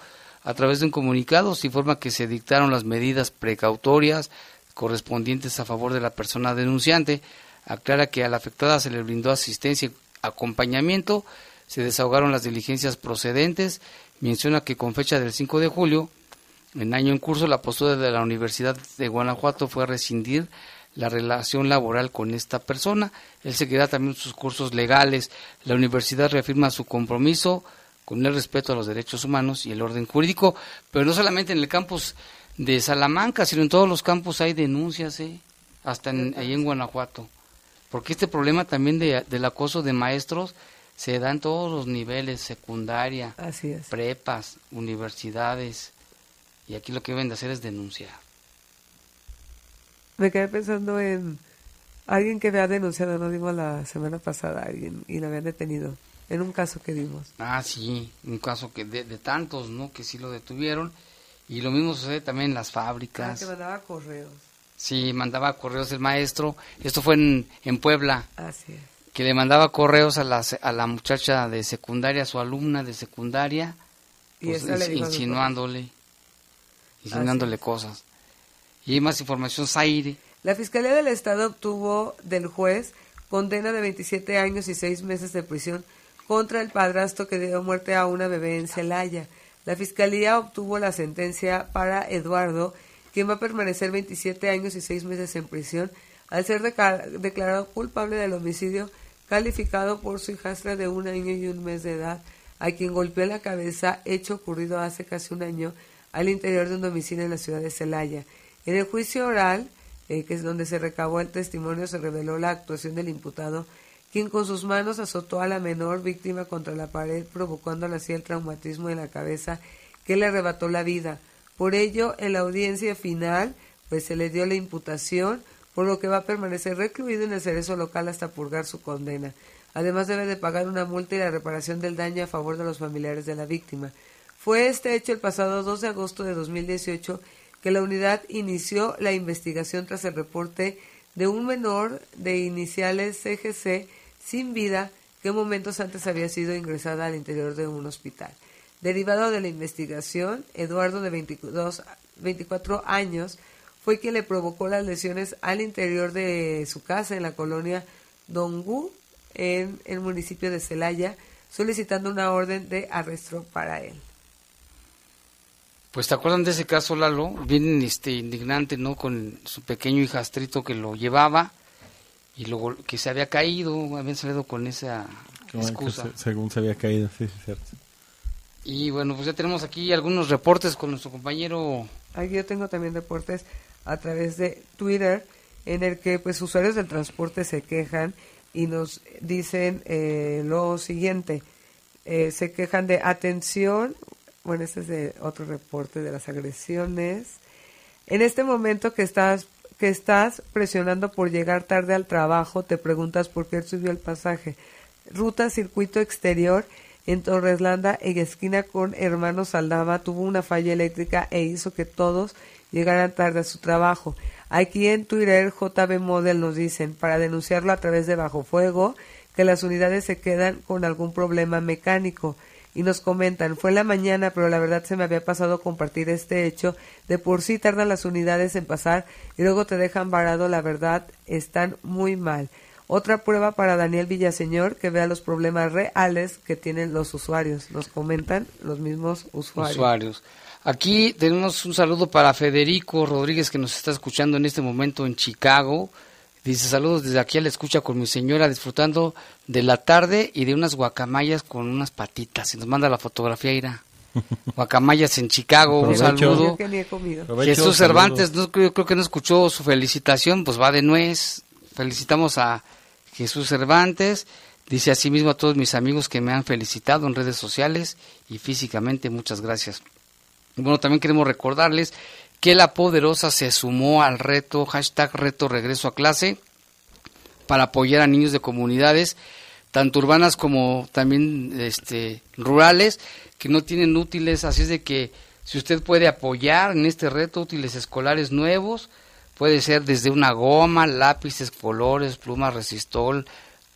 A través de un comunicado se informa que se dictaron las medidas precautorias correspondientes a favor de la persona denunciante. Aclara que a la afectada se le brindó asistencia y acompañamiento, se desahogaron las diligencias procedentes. Menciona que con fecha del 5 de julio, en año en curso, la postura de la Universidad de Guanajuato fue rescindir la relación laboral con esta persona. Él seguirá también sus cursos legales. La universidad reafirma su compromiso con el respeto a los derechos humanos y el orden jurídico, pero no solamente en el campus de Salamanca, sino en todos los campus hay denuncias, ¿eh? hasta en, ahí en Guanajuato. Porque este problema también de, del acoso de maestros se da en todos los niveles, secundaria, prepas, universidades, y aquí lo que deben de hacer es denunciar me quedé pensando en alguien que había denunciado, no dimos la semana pasada, alguien y lo habían detenido, en un caso que dimos. Ah, sí, un caso que de, tantos, ¿no? Que sí lo detuvieron. Y lo mismo sucede también en las fábricas. Ah, que mandaba correos. Sí, mandaba correos el maestro. Esto fue en, en Puebla. Así es. Que le mandaba correos a la, a la muchacha de secundaria, a su alumna de secundaria, pues, insinuándole, insinuándole cosas. Y hay más información, Zaire. La Fiscalía del Estado obtuvo del juez condena de 27 años y 6 meses de prisión contra el padrastro que dio muerte a una bebé en Celaya. La Fiscalía obtuvo la sentencia para Eduardo, quien va a permanecer 27 años y 6 meses en prisión al ser declarado culpable del homicidio calificado por su hijastra de un año y un mes de edad, a quien golpeó la cabeza, hecho ocurrido hace casi un año al interior de un domicilio en la ciudad de Celaya. En el juicio oral, eh, que es donde se recabó el testimonio, se reveló la actuación del imputado, quien con sus manos azotó a la menor víctima contra la pared, provocándole así el traumatismo en la cabeza que le arrebató la vida. Por ello, en la audiencia final, pues se le dio la imputación, por lo que va a permanecer recluido en el cerezo local hasta purgar su condena. Además debe de pagar una multa y la reparación del daño a favor de los familiares de la víctima. Fue este hecho el pasado 2 de agosto de 2018 que la unidad inició la investigación tras el reporte de un menor de iniciales CGC sin vida que momentos antes había sido ingresada al interior de un hospital. Derivado de la investigación, Eduardo, de 22, 24 años, fue quien le provocó las lesiones al interior de su casa en la colonia Dongú, en el municipio de Celaya, solicitando una orden de arresto para él. Pues te acuerdan de ese caso, Lalo, bien este, indignante, ¿no? Con su pequeño hijastrito que lo llevaba y luego que se había caído, habían salido con esa excusa. según se había caído, sí, cierto. Y bueno, pues ya tenemos aquí algunos reportes con nuestro compañero. Aquí yo tengo también reportes a través de Twitter en el que pues usuarios del transporte se quejan y nos dicen eh, lo siguiente. Eh, se quejan de atención, bueno, este es de otro reporte de las agresiones. En este momento que estás que estás presionando por llegar tarde al trabajo, te preguntas por qué subió el pasaje. Ruta circuito exterior en Torreslanda, en esquina con Hermanos Saldama, tuvo una falla eléctrica e hizo que todos llegaran tarde a su trabajo. Aquí en Twitter, JB Model nos dicen, para denunciarlo a través de Bajo Fuego, que las unidades se quedan con algún problema mecánico y nos comentan, fue la mañana, pero la verdad se me había pasado compartir este hecho. De por sí tardan las unidades en pasar y luego te dejan varado, la verdad, están muy mal. Otra prueba para Daniel Villaseñor que vea los problemas reales que tienen los usuarios. Nos comentan los mismos usuarios. usuarios. Aquí tenemos un saludo para Federico Rodríguez que nos está escuchando en este momento en Chicago. Dice saludos desde aquí a la escucha con mi señora disfrutando de la tarde y de unas guacamayas con unas patitas. Y nos manda la fotografía, Ira. *laughs* Guacamayas en Chicago, un saludo. Jesús Cervantes, no, creo, creo que no escuchó su felicitación, pues va de nuez. Felicitamos a Jesús Cervantes. Dice asimismo a todos mis amigos que me han felicitado en redes sociales y físicamente, muchas gracias. Bueno, también queremos recordarles que la poderosa se sumó al reto, hashtag reto regreso a clase, para apoyar a niños de comunidades, tanto urbanas como también este, rurales, que no tienen útiles, así es de que si usted puede apoyar en este reto útiles escolares nuevos, puede ser desde una goma, lápices, colores, plumas, resistol,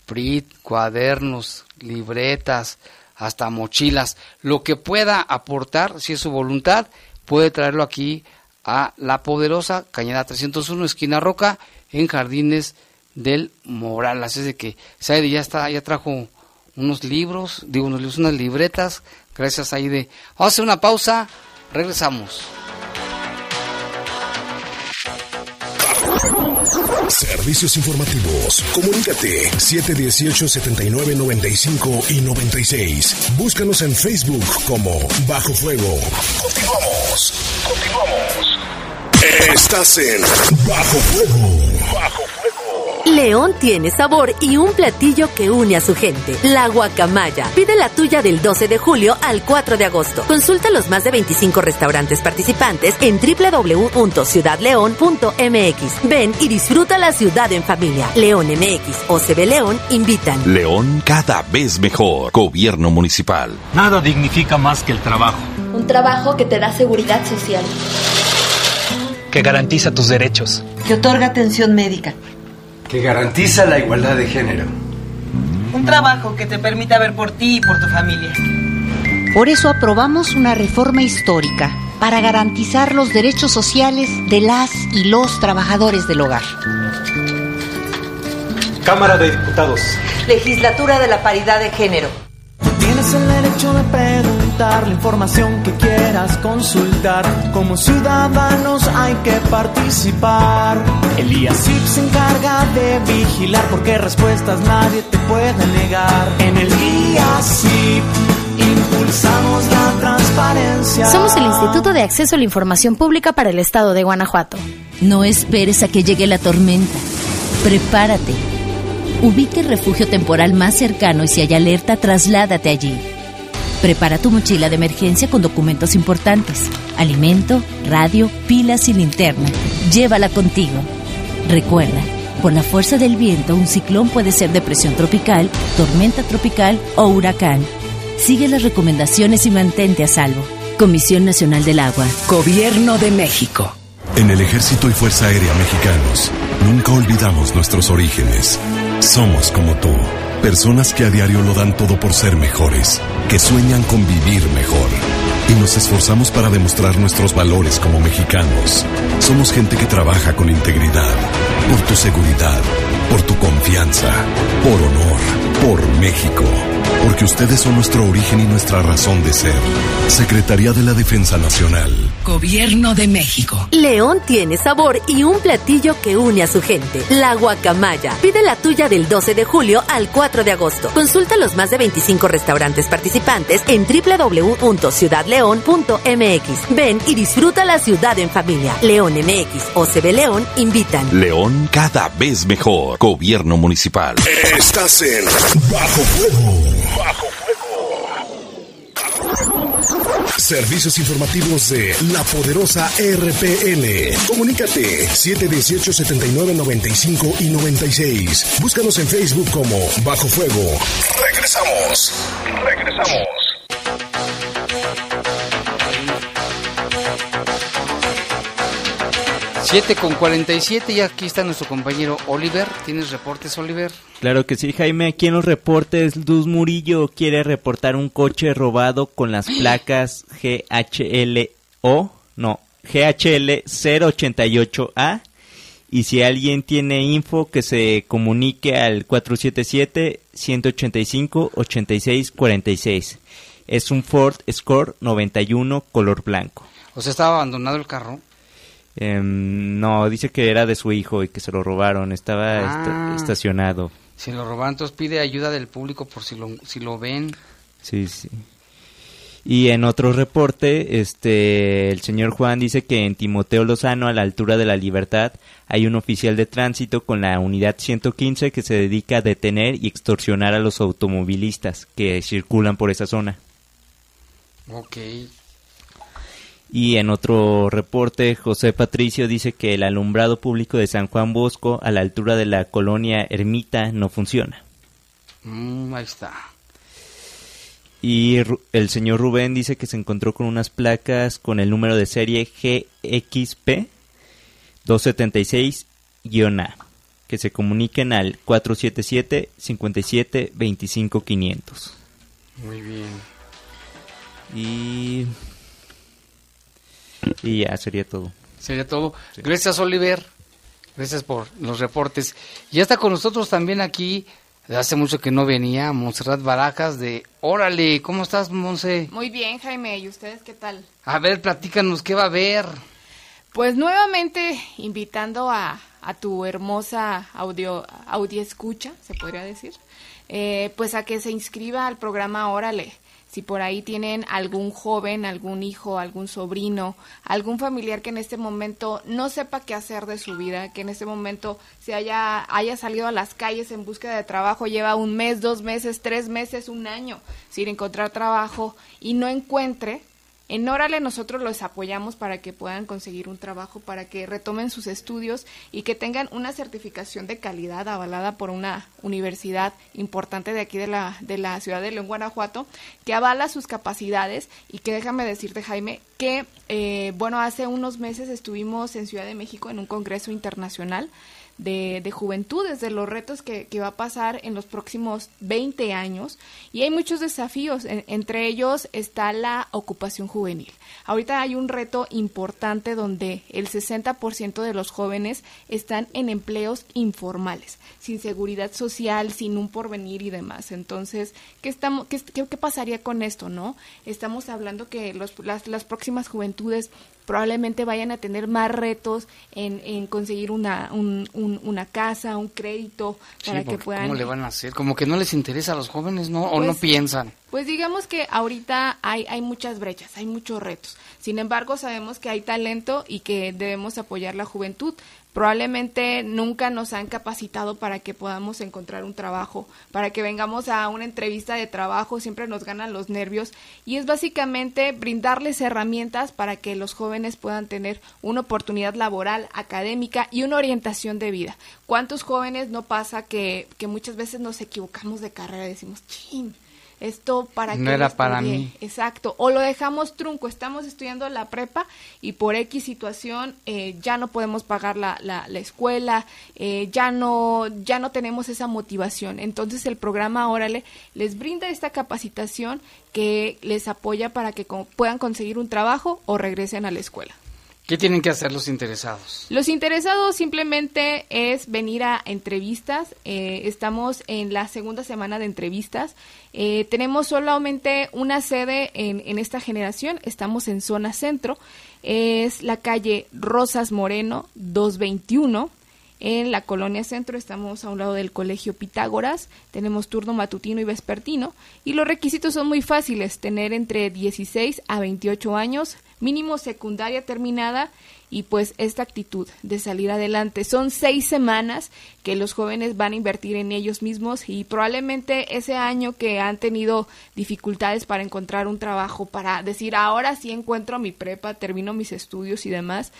PRIT, cuadernos, libretas, hasta mochilas, lo que pueda aportar, si es su voluntad, puede traerlo aquí a La Poderosa, Cañada 301, esquina Roca, en Jardines del Moral. Así es de que Saide ya está, ya trajo unos libros, digo unos libros, unas libretas, gracias ahí de... Vamos a hacer una pausa, regresamos. Servicios informativos. Comunícate 718-7995 y 96. Búscanos en Facebook como Bajo Fuego. Continuamos. Continuamos. Estás en Bajo Fuego. Bajo León tiene sabor y un platillo que une a su gente. La guacamaya. Pide la tuya del 12 de julio al 4 de agosto. Consulta los más de 25 restaurantes participantes en www.ciudadleón.mx. Ven y disfruta la ciudad en familia. León MX o CB León invitan. León cada vez mejor. Gobierno municipal. Nada dignifica más que el trabajo. Un trabajo que te da seguridad social. Que garantiza tus derechos. Que otorga atención médica que garantiza la igualdad de género. Un trabajo que te permita ver por ti y por tu familia. Por eso aprobamos una reforma histórica para garantizar los derechos sociales de las y los trabajadores del hogar. Cámara de Diputados. Legislatura de la Paridad de Género. Tienes el derecho de preguntar la información que quieras consultar. Como ciudadanos hay que participar. El IACIP se encarga de vigilar porque respuestas nadie te puede negar. En el IACIP impulsamos la transparencia. Somos el Instituto de Acceso a la Información Pública para el Estado de Guanajuato. No esperes a que llegue la tormenta. Prepárate. Ubique el refugio temporal más cercano y si hay alerta, trasládate allí. Prepara tu mochila de emergencia con documentos importantes, alimento, radio, pilas y linterna. Llévala contigo. Recuerda, por la fuerza del viento, un ciclón puede ser depresión tropical, tormenta tropical o huracán. Sigue las recomendaciones y mantente a salvo. Comisión Nacional del Agua. Gobierno de México. En el Ejército y Fuerza Aérea Mexicanos, nunca olvidamos nuestros orígenes. Somos como tú, personas que a diario lo dan todo por ser mejores, que sueñan con vivir mejor. Y nos esforzamos para demostrar nuestros valores como mexicanos. Somos gente que trabaja con integridad, por tu seguridad, por tu confianza, por honor, por México. Porque ustedes son nuestro origen y nuestra razón de ser. Secretaría de la Defensa Nacional. Gobierno de México. León tiene sabor y un platillo que une a su gente. La guacamaya. Pide la tuya del 12 de julio al 4 de agosto. Consulta los más de 25 restaurantes participantes en www.ciudadleón.mx. Ven y disfruta la ciudad en familia. León MX o CB León invitan. León cada vez mejor. Gobierno municipal. Estás en Bajo Fuego. Bajo Fuego. Servicios informativos de la poderosa RPN. Comunícate 718 79 95 y 96. Búscanos en Facebook como Bajo Fuego. Regresamos. Regresamos. Siete con 47 y aquí está nuestro compañero Oliver. ¿Tienes reportes, Oliver? Claro que sí, Jaime. Aquí en los reportes, Luz Murillo quiere reportar un coche robado con las *gasps* placas GHLO, no, GHL 088A. Y si alguien tiene info, que se comunique al 477-185-8646. Es un Ford Escort 91 color blanco. O sea, estaba abandonado el carro. Em, no, dice que era de su hijo y que se lo robaron. Estaba esta- Ah. estacionado. Si lo robaron, entonces pide ayuda del público por si lo, si lo ven. Sí, sí. Y en otro reporte, este, el señor Juan dice que en Timoteo Lozano, a la altura de la Libertad, hay un oficial de tránsito con la unidad 115 que se dedica a detener y extorsionar a los automovilistas que circulan por esa zona. Ok. Y en otro reporte, José Patricio dice que el alumbrado público de San Juan Bosco, a la altura de la colonia Ermita, no funciona. Mm, ahí está. Y el señor Rubén dice que se encontró con unas placas con el número de serie GXP 276-A, que se comuniquen al 477 57 25 500. Muy bien. Y y ya sería todo. Sería todo. Gracias, Oliver. Gracias por los reportes. Y ya está con nosotros también aquí, de hace mucho que no venía, Montserrat Barajas de Órale. ¿Cómo estás, Monse? Muy bien, Jaime. ¿Y ustedes qué tal? A ver, platícanos, ¿qué va a haber? Pues nuevamente invitando a, a tu hermosa audio, audio escucha, se podría decir, eh, pues a que se inscriba al programa Órale. Si por ahí tienen algún joven, algún hijo, algún sobrino, algún familiar que en este momento no sepa qué hacer de su vida, que en este momento se haya, haya salido a las calles en búsqueda de trabajo, lleva un mes, dos meses, tres meses, un año sin encontrar trabajo y no encuentre, en Órale nosotros los apoyamos para que puedan conseguir un trabajo, para que retomen sus estudios y que tengan una certificación de calidad avalada por una universidad importante de aquí de la, de la ciudad de León, Guanajuato, que avala sus capacidades. Y que déjame decirte, Jaime, que, eh, bueno, hace unos meses estuvimos en Ciudad de México en un congreso internacional de, de juventudes, de los retos que, que va a pasar en los próximos 20 años. Y hay muchos desafíos, en- entre ellos está la ocupación juvenil. Ahorita hay un reto importante donde el 60% de los jóvenes están en empleos informales, sin seguridad social, sin un porvenir y demás. Entonces, ¿qué, estamos, qué, qué- qué pasaría con esto, no? Estamos hablando que los, las, las próximas juventudes probablemente vayan a tener más retos en, en conseguir una, un- un- una casa, un crédito, Sí, para que puedan... ¿Cómo le van a hacer? Como que no les interesa a los jóvenes, ¿no? O no Pues, piensan. Pues digamos que ahorita hay, hay muchas brechas, hay muchos retos. Sin embargo, sabemos que hay talento y que debemos apoyar la juventud. Probablemente nunca nos han capacitado para que podamos encontrar un trabajo, para que vengamos a una entrevista de trabajo, siempre nos ganan los nervios y es básicamente brindarles herramientas para que los jóvenes puedan tener una oportunidad laboral, académica y una orientación de vida. ¿Cuántos jóvenes no pasa que, que muchas veces nos equivocamos de carrera y decimos, ching, esto para No qué era para mí. Exacto, o lo dejamos trunco, estamos estudiando la prepa y por X situación eh, ya no podemos pagar la, la, la escuela, eh, ya no ya no tenemos esa motivación. Entonces el programa Órale les brinda esta capacitación que les apoya para que puedan conseguir un trabajo o regresen a la escuela. ¿Qué tienen que hacer los interesados? Los interesados simplemente es venir a entrevistas. eh, estamos en la segunda semana de entrevistas. Eh, tenemos solamente una sede en, en esta generación. Estamos en zona centro. Es la calle Rosas Moreno 221. En la colonia centro estamos a un lado del colegio Pitágoras, tenemos turno matutino y vespertino y los requisitos son muy fáciles, tener entre 16 a 28 años, mínimo secundaria terminada y pues esta actitud de salir adelante. Son seis semanas que los jóvenes van a invertir en ellos mismos y probablemente ese año que han tenido dificultades para encontrar un trabajo, para decir ahora sí encuentro mi prepa, termino mis estudios y demás,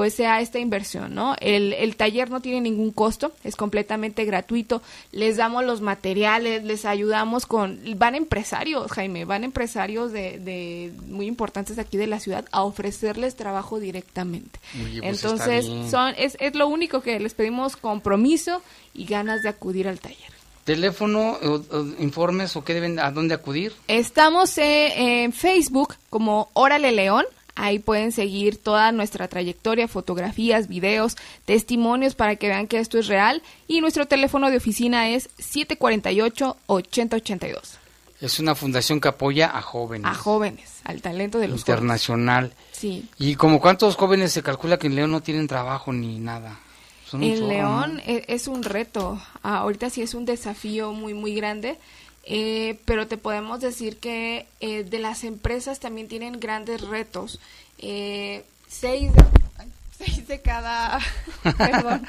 pues sea esta inversión, ¿no? El, el taller no tiene ningún costo, es completamente gratuito, les damos los materiales, les ayudamos con, van empresarios, Jaime, van empresarios de, de muy importantes aquí de la ciudad a ofrecerles trabajo directamente. Pues Entonces, son, es, es lo único que les pedimos compromiso y ganas de acudir al taller. ¿Teléfono, o- o informes o qué deben, a dónde acudir? Estamos eh, en Facebook como Órale León. Ahí pueden seguir toda nuestra trayectoria, fotografías, videos, testimonios para que vean que esto es real. Y nuestro teléfono de oficina es 748-8082. Es una fundación que apoya a jóvenes. A jóvenes, al talento de los jóvenes. internacional. Sí. ¿Y como cuántos jóvenes se calcula que en León no tienen trabajo ni nada? En. León e- es un reto. Ah, ahorita sí es un desafío muy, muy grande. Eh, pero te podemos decir que eh, de las empresas también tienen grandes retos. Eh, seis, de, *laughs* seis de cada. *laughs* perdón.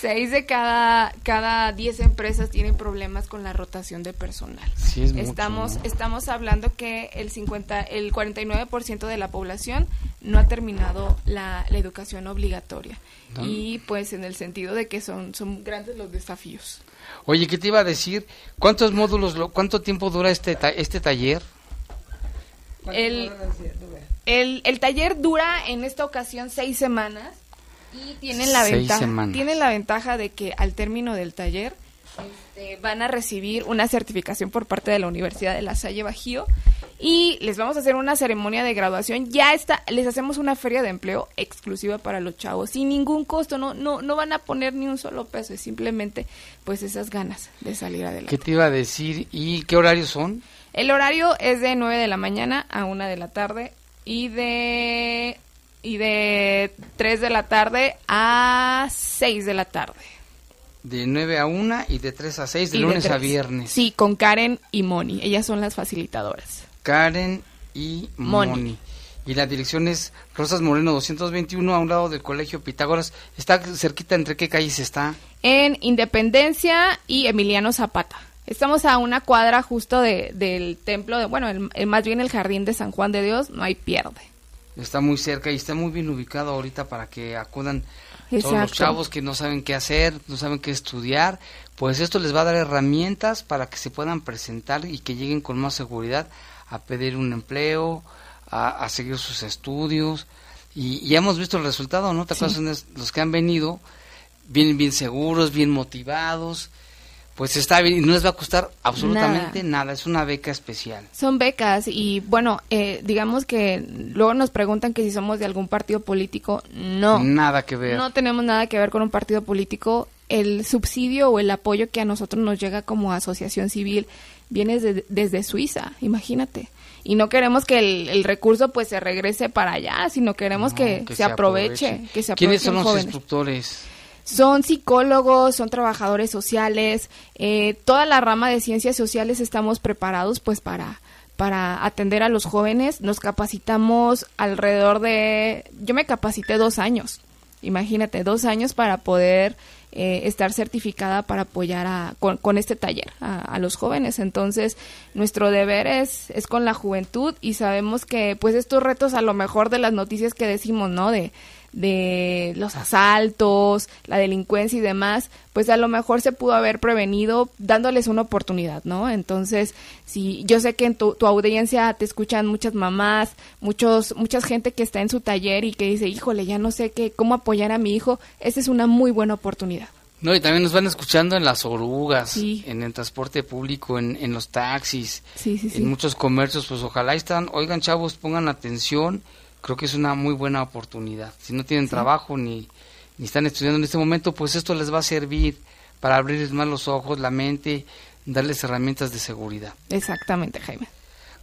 Seis de cada, cada diez empresas tienen problemas con la rotación de personal. Sí, es mucho, estamos, ¿no? estamos hablando que el 50, el 49% de la población no ha terminado la, la educación obligatoria. No. Y pues en el sentido de que son, son grandes los desafíos. Oye, ¿qué te iba a decir? ¿Cuántos módulos, lo- cuánto tiempo dura este, ta- este taller? El, el, el taller dura en esta ocasión seis semanas y tienen la Seis ventaja semanas. tienen la ventaja de que al término del taller este, van a recibir una certificación por parte de la Universidad de La Salle Bajío y les vamos a hacer una ceremonia de graduación. Ya está, les hacemos una feria de empleo exclusiva para los chavos, sin ningún costo, no, no, no van a poner ni un solo peso, es simplemente pues esas ganas de salir adelante. ¿Qué te iba a decir? ¿Y qué horarios son? El horario es de 9 de la mañana a 1 de la tarde y de y de 3 de la tarde a 6 de la tarde. De 9 a 1 y de 3 a 6, de Y lunes a viernes. Sí, con Karen y Moni. Ellas son las facilitadoras. Karen y Moni. Moni. Y la dirección es Rosas Moreno 221 a un lado del Colegio Pitágoras. ¿Está cerquita entre qué calles está? En Independencia y Emiliano Zapata. Estamos a una cuadra justo de, del templo, de, bueno, el- el- más bien el jardín de San Juan de Dios, no hay pierde. Está muy cerca y está muy bien ubicado ahorita para que acudan todos los chavos que no saben qué hacer, no saben qué estudiar. Pues esto les va a dar herramientas para que se puedan presentar y que lleguen con más seguridad a pedir un empleo, a, a seguir sus estudios. Y ya hemos visto el resultado, ¿no? ¿Te Sí. Los que han venido vienen bien seguros, bien motivados. Pues está bien y no les va a costar absolutamente nada. Es una beca especial. Son becas y bueno, eh, digamos que luego nos preguntan que si somos de algún partido político. No. Nada que ver. No tenemos nada que ver con un partido político. El subsidio o el apoyo que a nosotros nos llega como asociación civil viene de- desde Suiza, imagínate. Y no queremos que el, el recurso pues se regrese para allá, sino queremos que, que se, aproveche, que se ¿Quiénes son los jóvenes. instructores? son psicólogos, son trabajadores sociales, eh, toda la rama de ciencias sociales estamos preparados pues para para atender a los jóvenes. Nos capacitamos alrededor de, yo me capacité dos años, imagínate, dos años para poder eh, estar certificada para apoyar a, con, con este taller a, a, los jóvenes. Entonces, nuestro deber es, es con la juventud y sabemos que pues estos retos a lo mejor de las noticias que decimos, ¿no? De, de los asaltos, la delincuencia y demás, pues a lo mejor se pudo haber prevenido dándoles una oportunidad, ¿no? Entonces, si yo sé que en tu, tu, audiencia te escuchan muchas mamás, muchos, mucha gente que está en su taller y que dice, híjole, ya no sé qué, cómo apoyar a mi hijo, esta es una muy buena oportunidad. No, y también nos van escuchando en las orugas, sí. en el transporte público, en, en los taxis, sí, sí, en muchos comercios, pues ojalá están, oigan chavos, pongan atención, creo que es una muy buena oportunidad. Si no tienen trabajo ni, ni están estudiando en este momento, pues esto les va a servir para abrirles más los ojos, la mente, darles herramientas de seguridad. Exactamente, Jaime.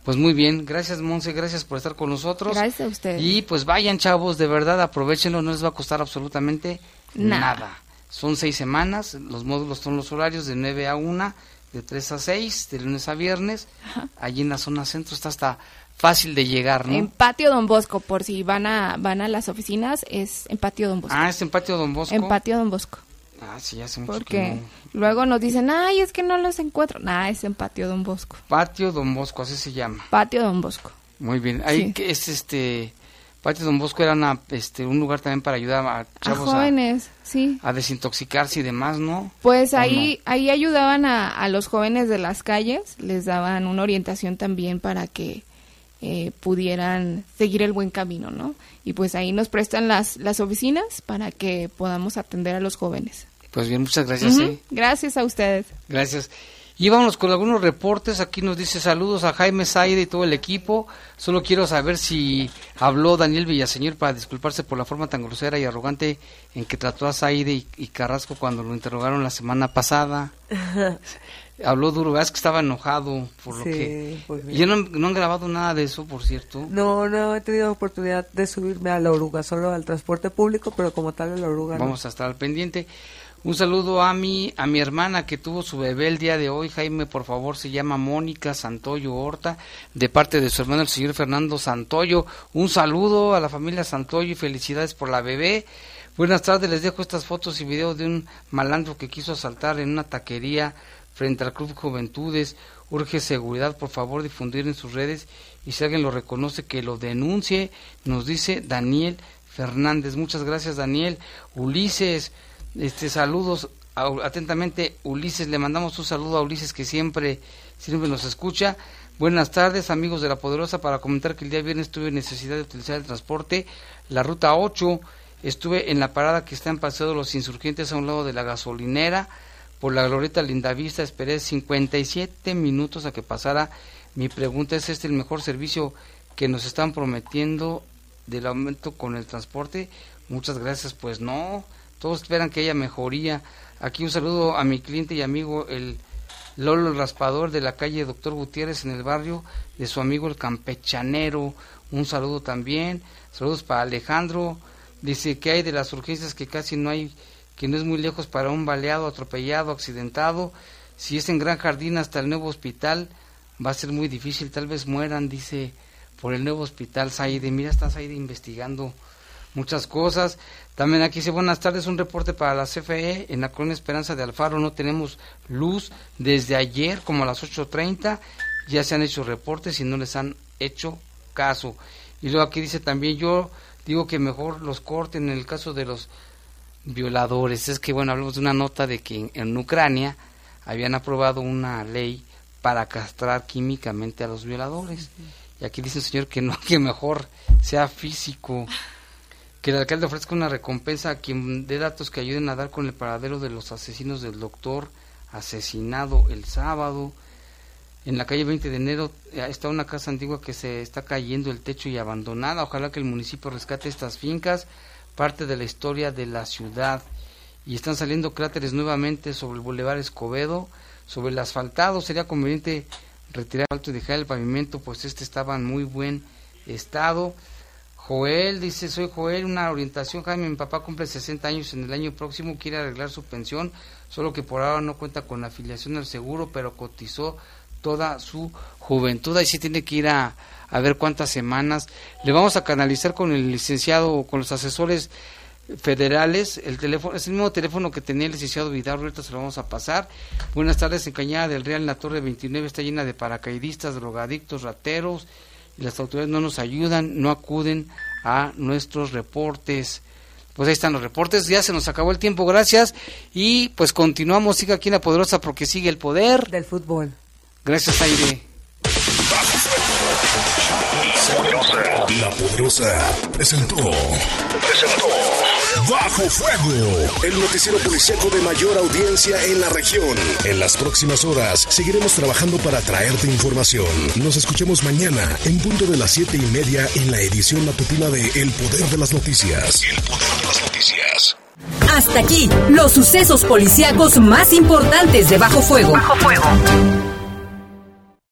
Pues muy bien, gracias Monse, gracias por estar con nosotros. Gracias a ustedes. Y pues vayan chavos, de verdad aprovechenlo, no les va a costar absolutamente nada. nada. Son seis semanas, los módulos son los horarios de 9 a 1, de 3 a 6, de lunes a viernes. Ajá. Allí en la zona centro está hasta fácil de llegar, ¿no? En Patio Don Bosco, por si van a van a las oficinas, es en Patio Don Bosco. Ah, es en Patio Don Bosco. En Patio Don Bosco. Ah, sí, hace mucho Porque no. luego nos dicen, ay, es que no los encuentro. Nah, es en Patio Don Bosco. Patio Don Bosco, así se llama. Patio Don Bosco. Muy bien. Ahí Sí. que es este Patio Don Bosco era una, este, un lugar también para ayudar a chavos a, jóvenes, sí. a desintoxicarse y demás, ¿no? Pues ¿O ahí, ahí ayudaban a, a los jóvenes de las calles, les daban una orientación también para que eh, pudieran seguir el buen camino, ¿no? Y pues ahí nos prestan las, las oficinas para que podamos atender a los jóvenes. Pues bien, muchas gracias. Eh. Gracias a ustedes. Gracias. Y vámonos con algunos reportes. Aquí nos dice saludos a Jaime Saide y todo el equipo. Solo quiero saber si habló Daniel Villaseñor para disculparse por la forma tan grosera y arrogante en que trató a Saide y, y Carrasco cuando lo interrogaron la semana pasada. *laughs* Habló duro, ¿verdad? Es que estaba enojado por lo Sí, que... pues y ya no, no han grabado nada de eso, por cierto. No, no he tenido oportunidad de subirme a la oruga, solo al transporte público, pero como tal en la oruga. no. Vamos a estar al pendiente. Un saludo a mi, a mi hermana que tuvo su bebé el día de hoy. Jaime, por favor, se llama Mónica Santoyo Horta, de parte de su hermano el señor Fernando Santoyo. Un saludo a la familia Santoyo y felicidades por la bebé. Buenas tardes, les dejo estas fotos y videos de un malandro que quiso asaltar en una taquería frente al Club Juventudes. Urge seguridad, por favor, difundir en sus redes y si alguien lo reconoce, que lo denuncie, nos dice Daniel Fernández. Muchas gracias, Daniel. Ulises, este saludos a- atentamente Ulises, le mandamos un saludo a Ulises que siempre siempre nos escucha. Buenas tardes, amigos de la Poderosa, para comentar que el día viernes tuve necesidad de utilizar el transporte, la ruta 8, estuve en la parada que está en los Insurgentes a un lado de la gasolinera, por la glorieta Lindavista, esperé 57 minutos a que pasara. Mi pregunta es, ¿este el mejor servicio que nos están prometiendo del aumento con el transporte? Muchas gracias, pues no, todos esperan que haya mejoría. Aquí un saludo a mi cliente y amigo, el Lolo Raspador de la calle Doctor Gutiérrez en el barrio, de su amigo el Campechanero. Un saludo también. Saludos para Alejandro. Dice que hay de las urgencias que casi no hay, que no es muy lejos para un baleado, atropellado, accidentado. Si es en Gran Jardín hasta el nuevo hospital, va a ser muy difícil, tal vez mueran, dice, por el nuevo hospital Saide. Mira, está Saide investigando muchas cosas. También aquí dice buenas tardes, un reporte para la CFE. En la colonia Esperanza de Alfaro no tenemos luz desde ayer como a las 8.30. Ya se han hecho reportes y no les han hecho caso. Y luego aquí dice también yo digo que mejor los corten en el caso de los violadores. Es que bueno, hablamos de una nota de que en, en Ucrania habían aprobado una ley para castrar químicamente a los violadores. Y aquí dice el señor que no, que mejor sea físico que el alcalde ofrezca una recompensa a quien dé datos que ayuden a dar con el paradero de los asesinos del doctor asesinado el sábado. En la calle 20 de enero eh, está una casa antigua que se está cayendo el techo y abandonada. Ojalá que el municipio rescate estas fincas, parte de la historia de la ciudad. Y están saliendo cráteres nuevamente sobre el Boulevard Escobedo, sobre el asfaltado. Sería conveniente retirar el alto y dejar el pavimento, pues este estaba en muy buen estado. Joel dice, soy Joel, una orientación, Jaime, mi papá cumple 60 años en el año próximo, quiere arreglar su pensión, solo que por ahora no cuenta con afiliación al seguro, pero cotizó toda su juventud, ahí sí tiene que ir a, a ver cuántas semanas. Le vamos a canalizar con el licenciado, con los asesores federales, el teléfono, es el mismo teléfono que tenía el licenciado Vidal, ahorita se lo vamos a pasar. Buenas tardes, en Cañada del Real, en la Torre 29 está llena de paracaidistas, drogadictos, rateros, y las autoridades no nos ayudan, no acuden a nuestros reportes. Pues ahí están los reportes, ya se nos acabó el tiempo, gracias. Y pues continuamos, siga aquí en la poderosa porque sigue el poder del fútbol. Gracias, Aire. La poderosa presentó. Presentó. Bajo Fuego, el noticiero policíaco de mayor audiencia en la región. En las próximas horas seguiremos trabajando para traerte información. Nos escuchamos mañana en punto de las siete y media en la edición matutina de El Poder de las Noticias. El Poder de las Noticias. Hasta aquí, los sucesos policíacos más importantes de Bajo Fuego. Bajo Fuego.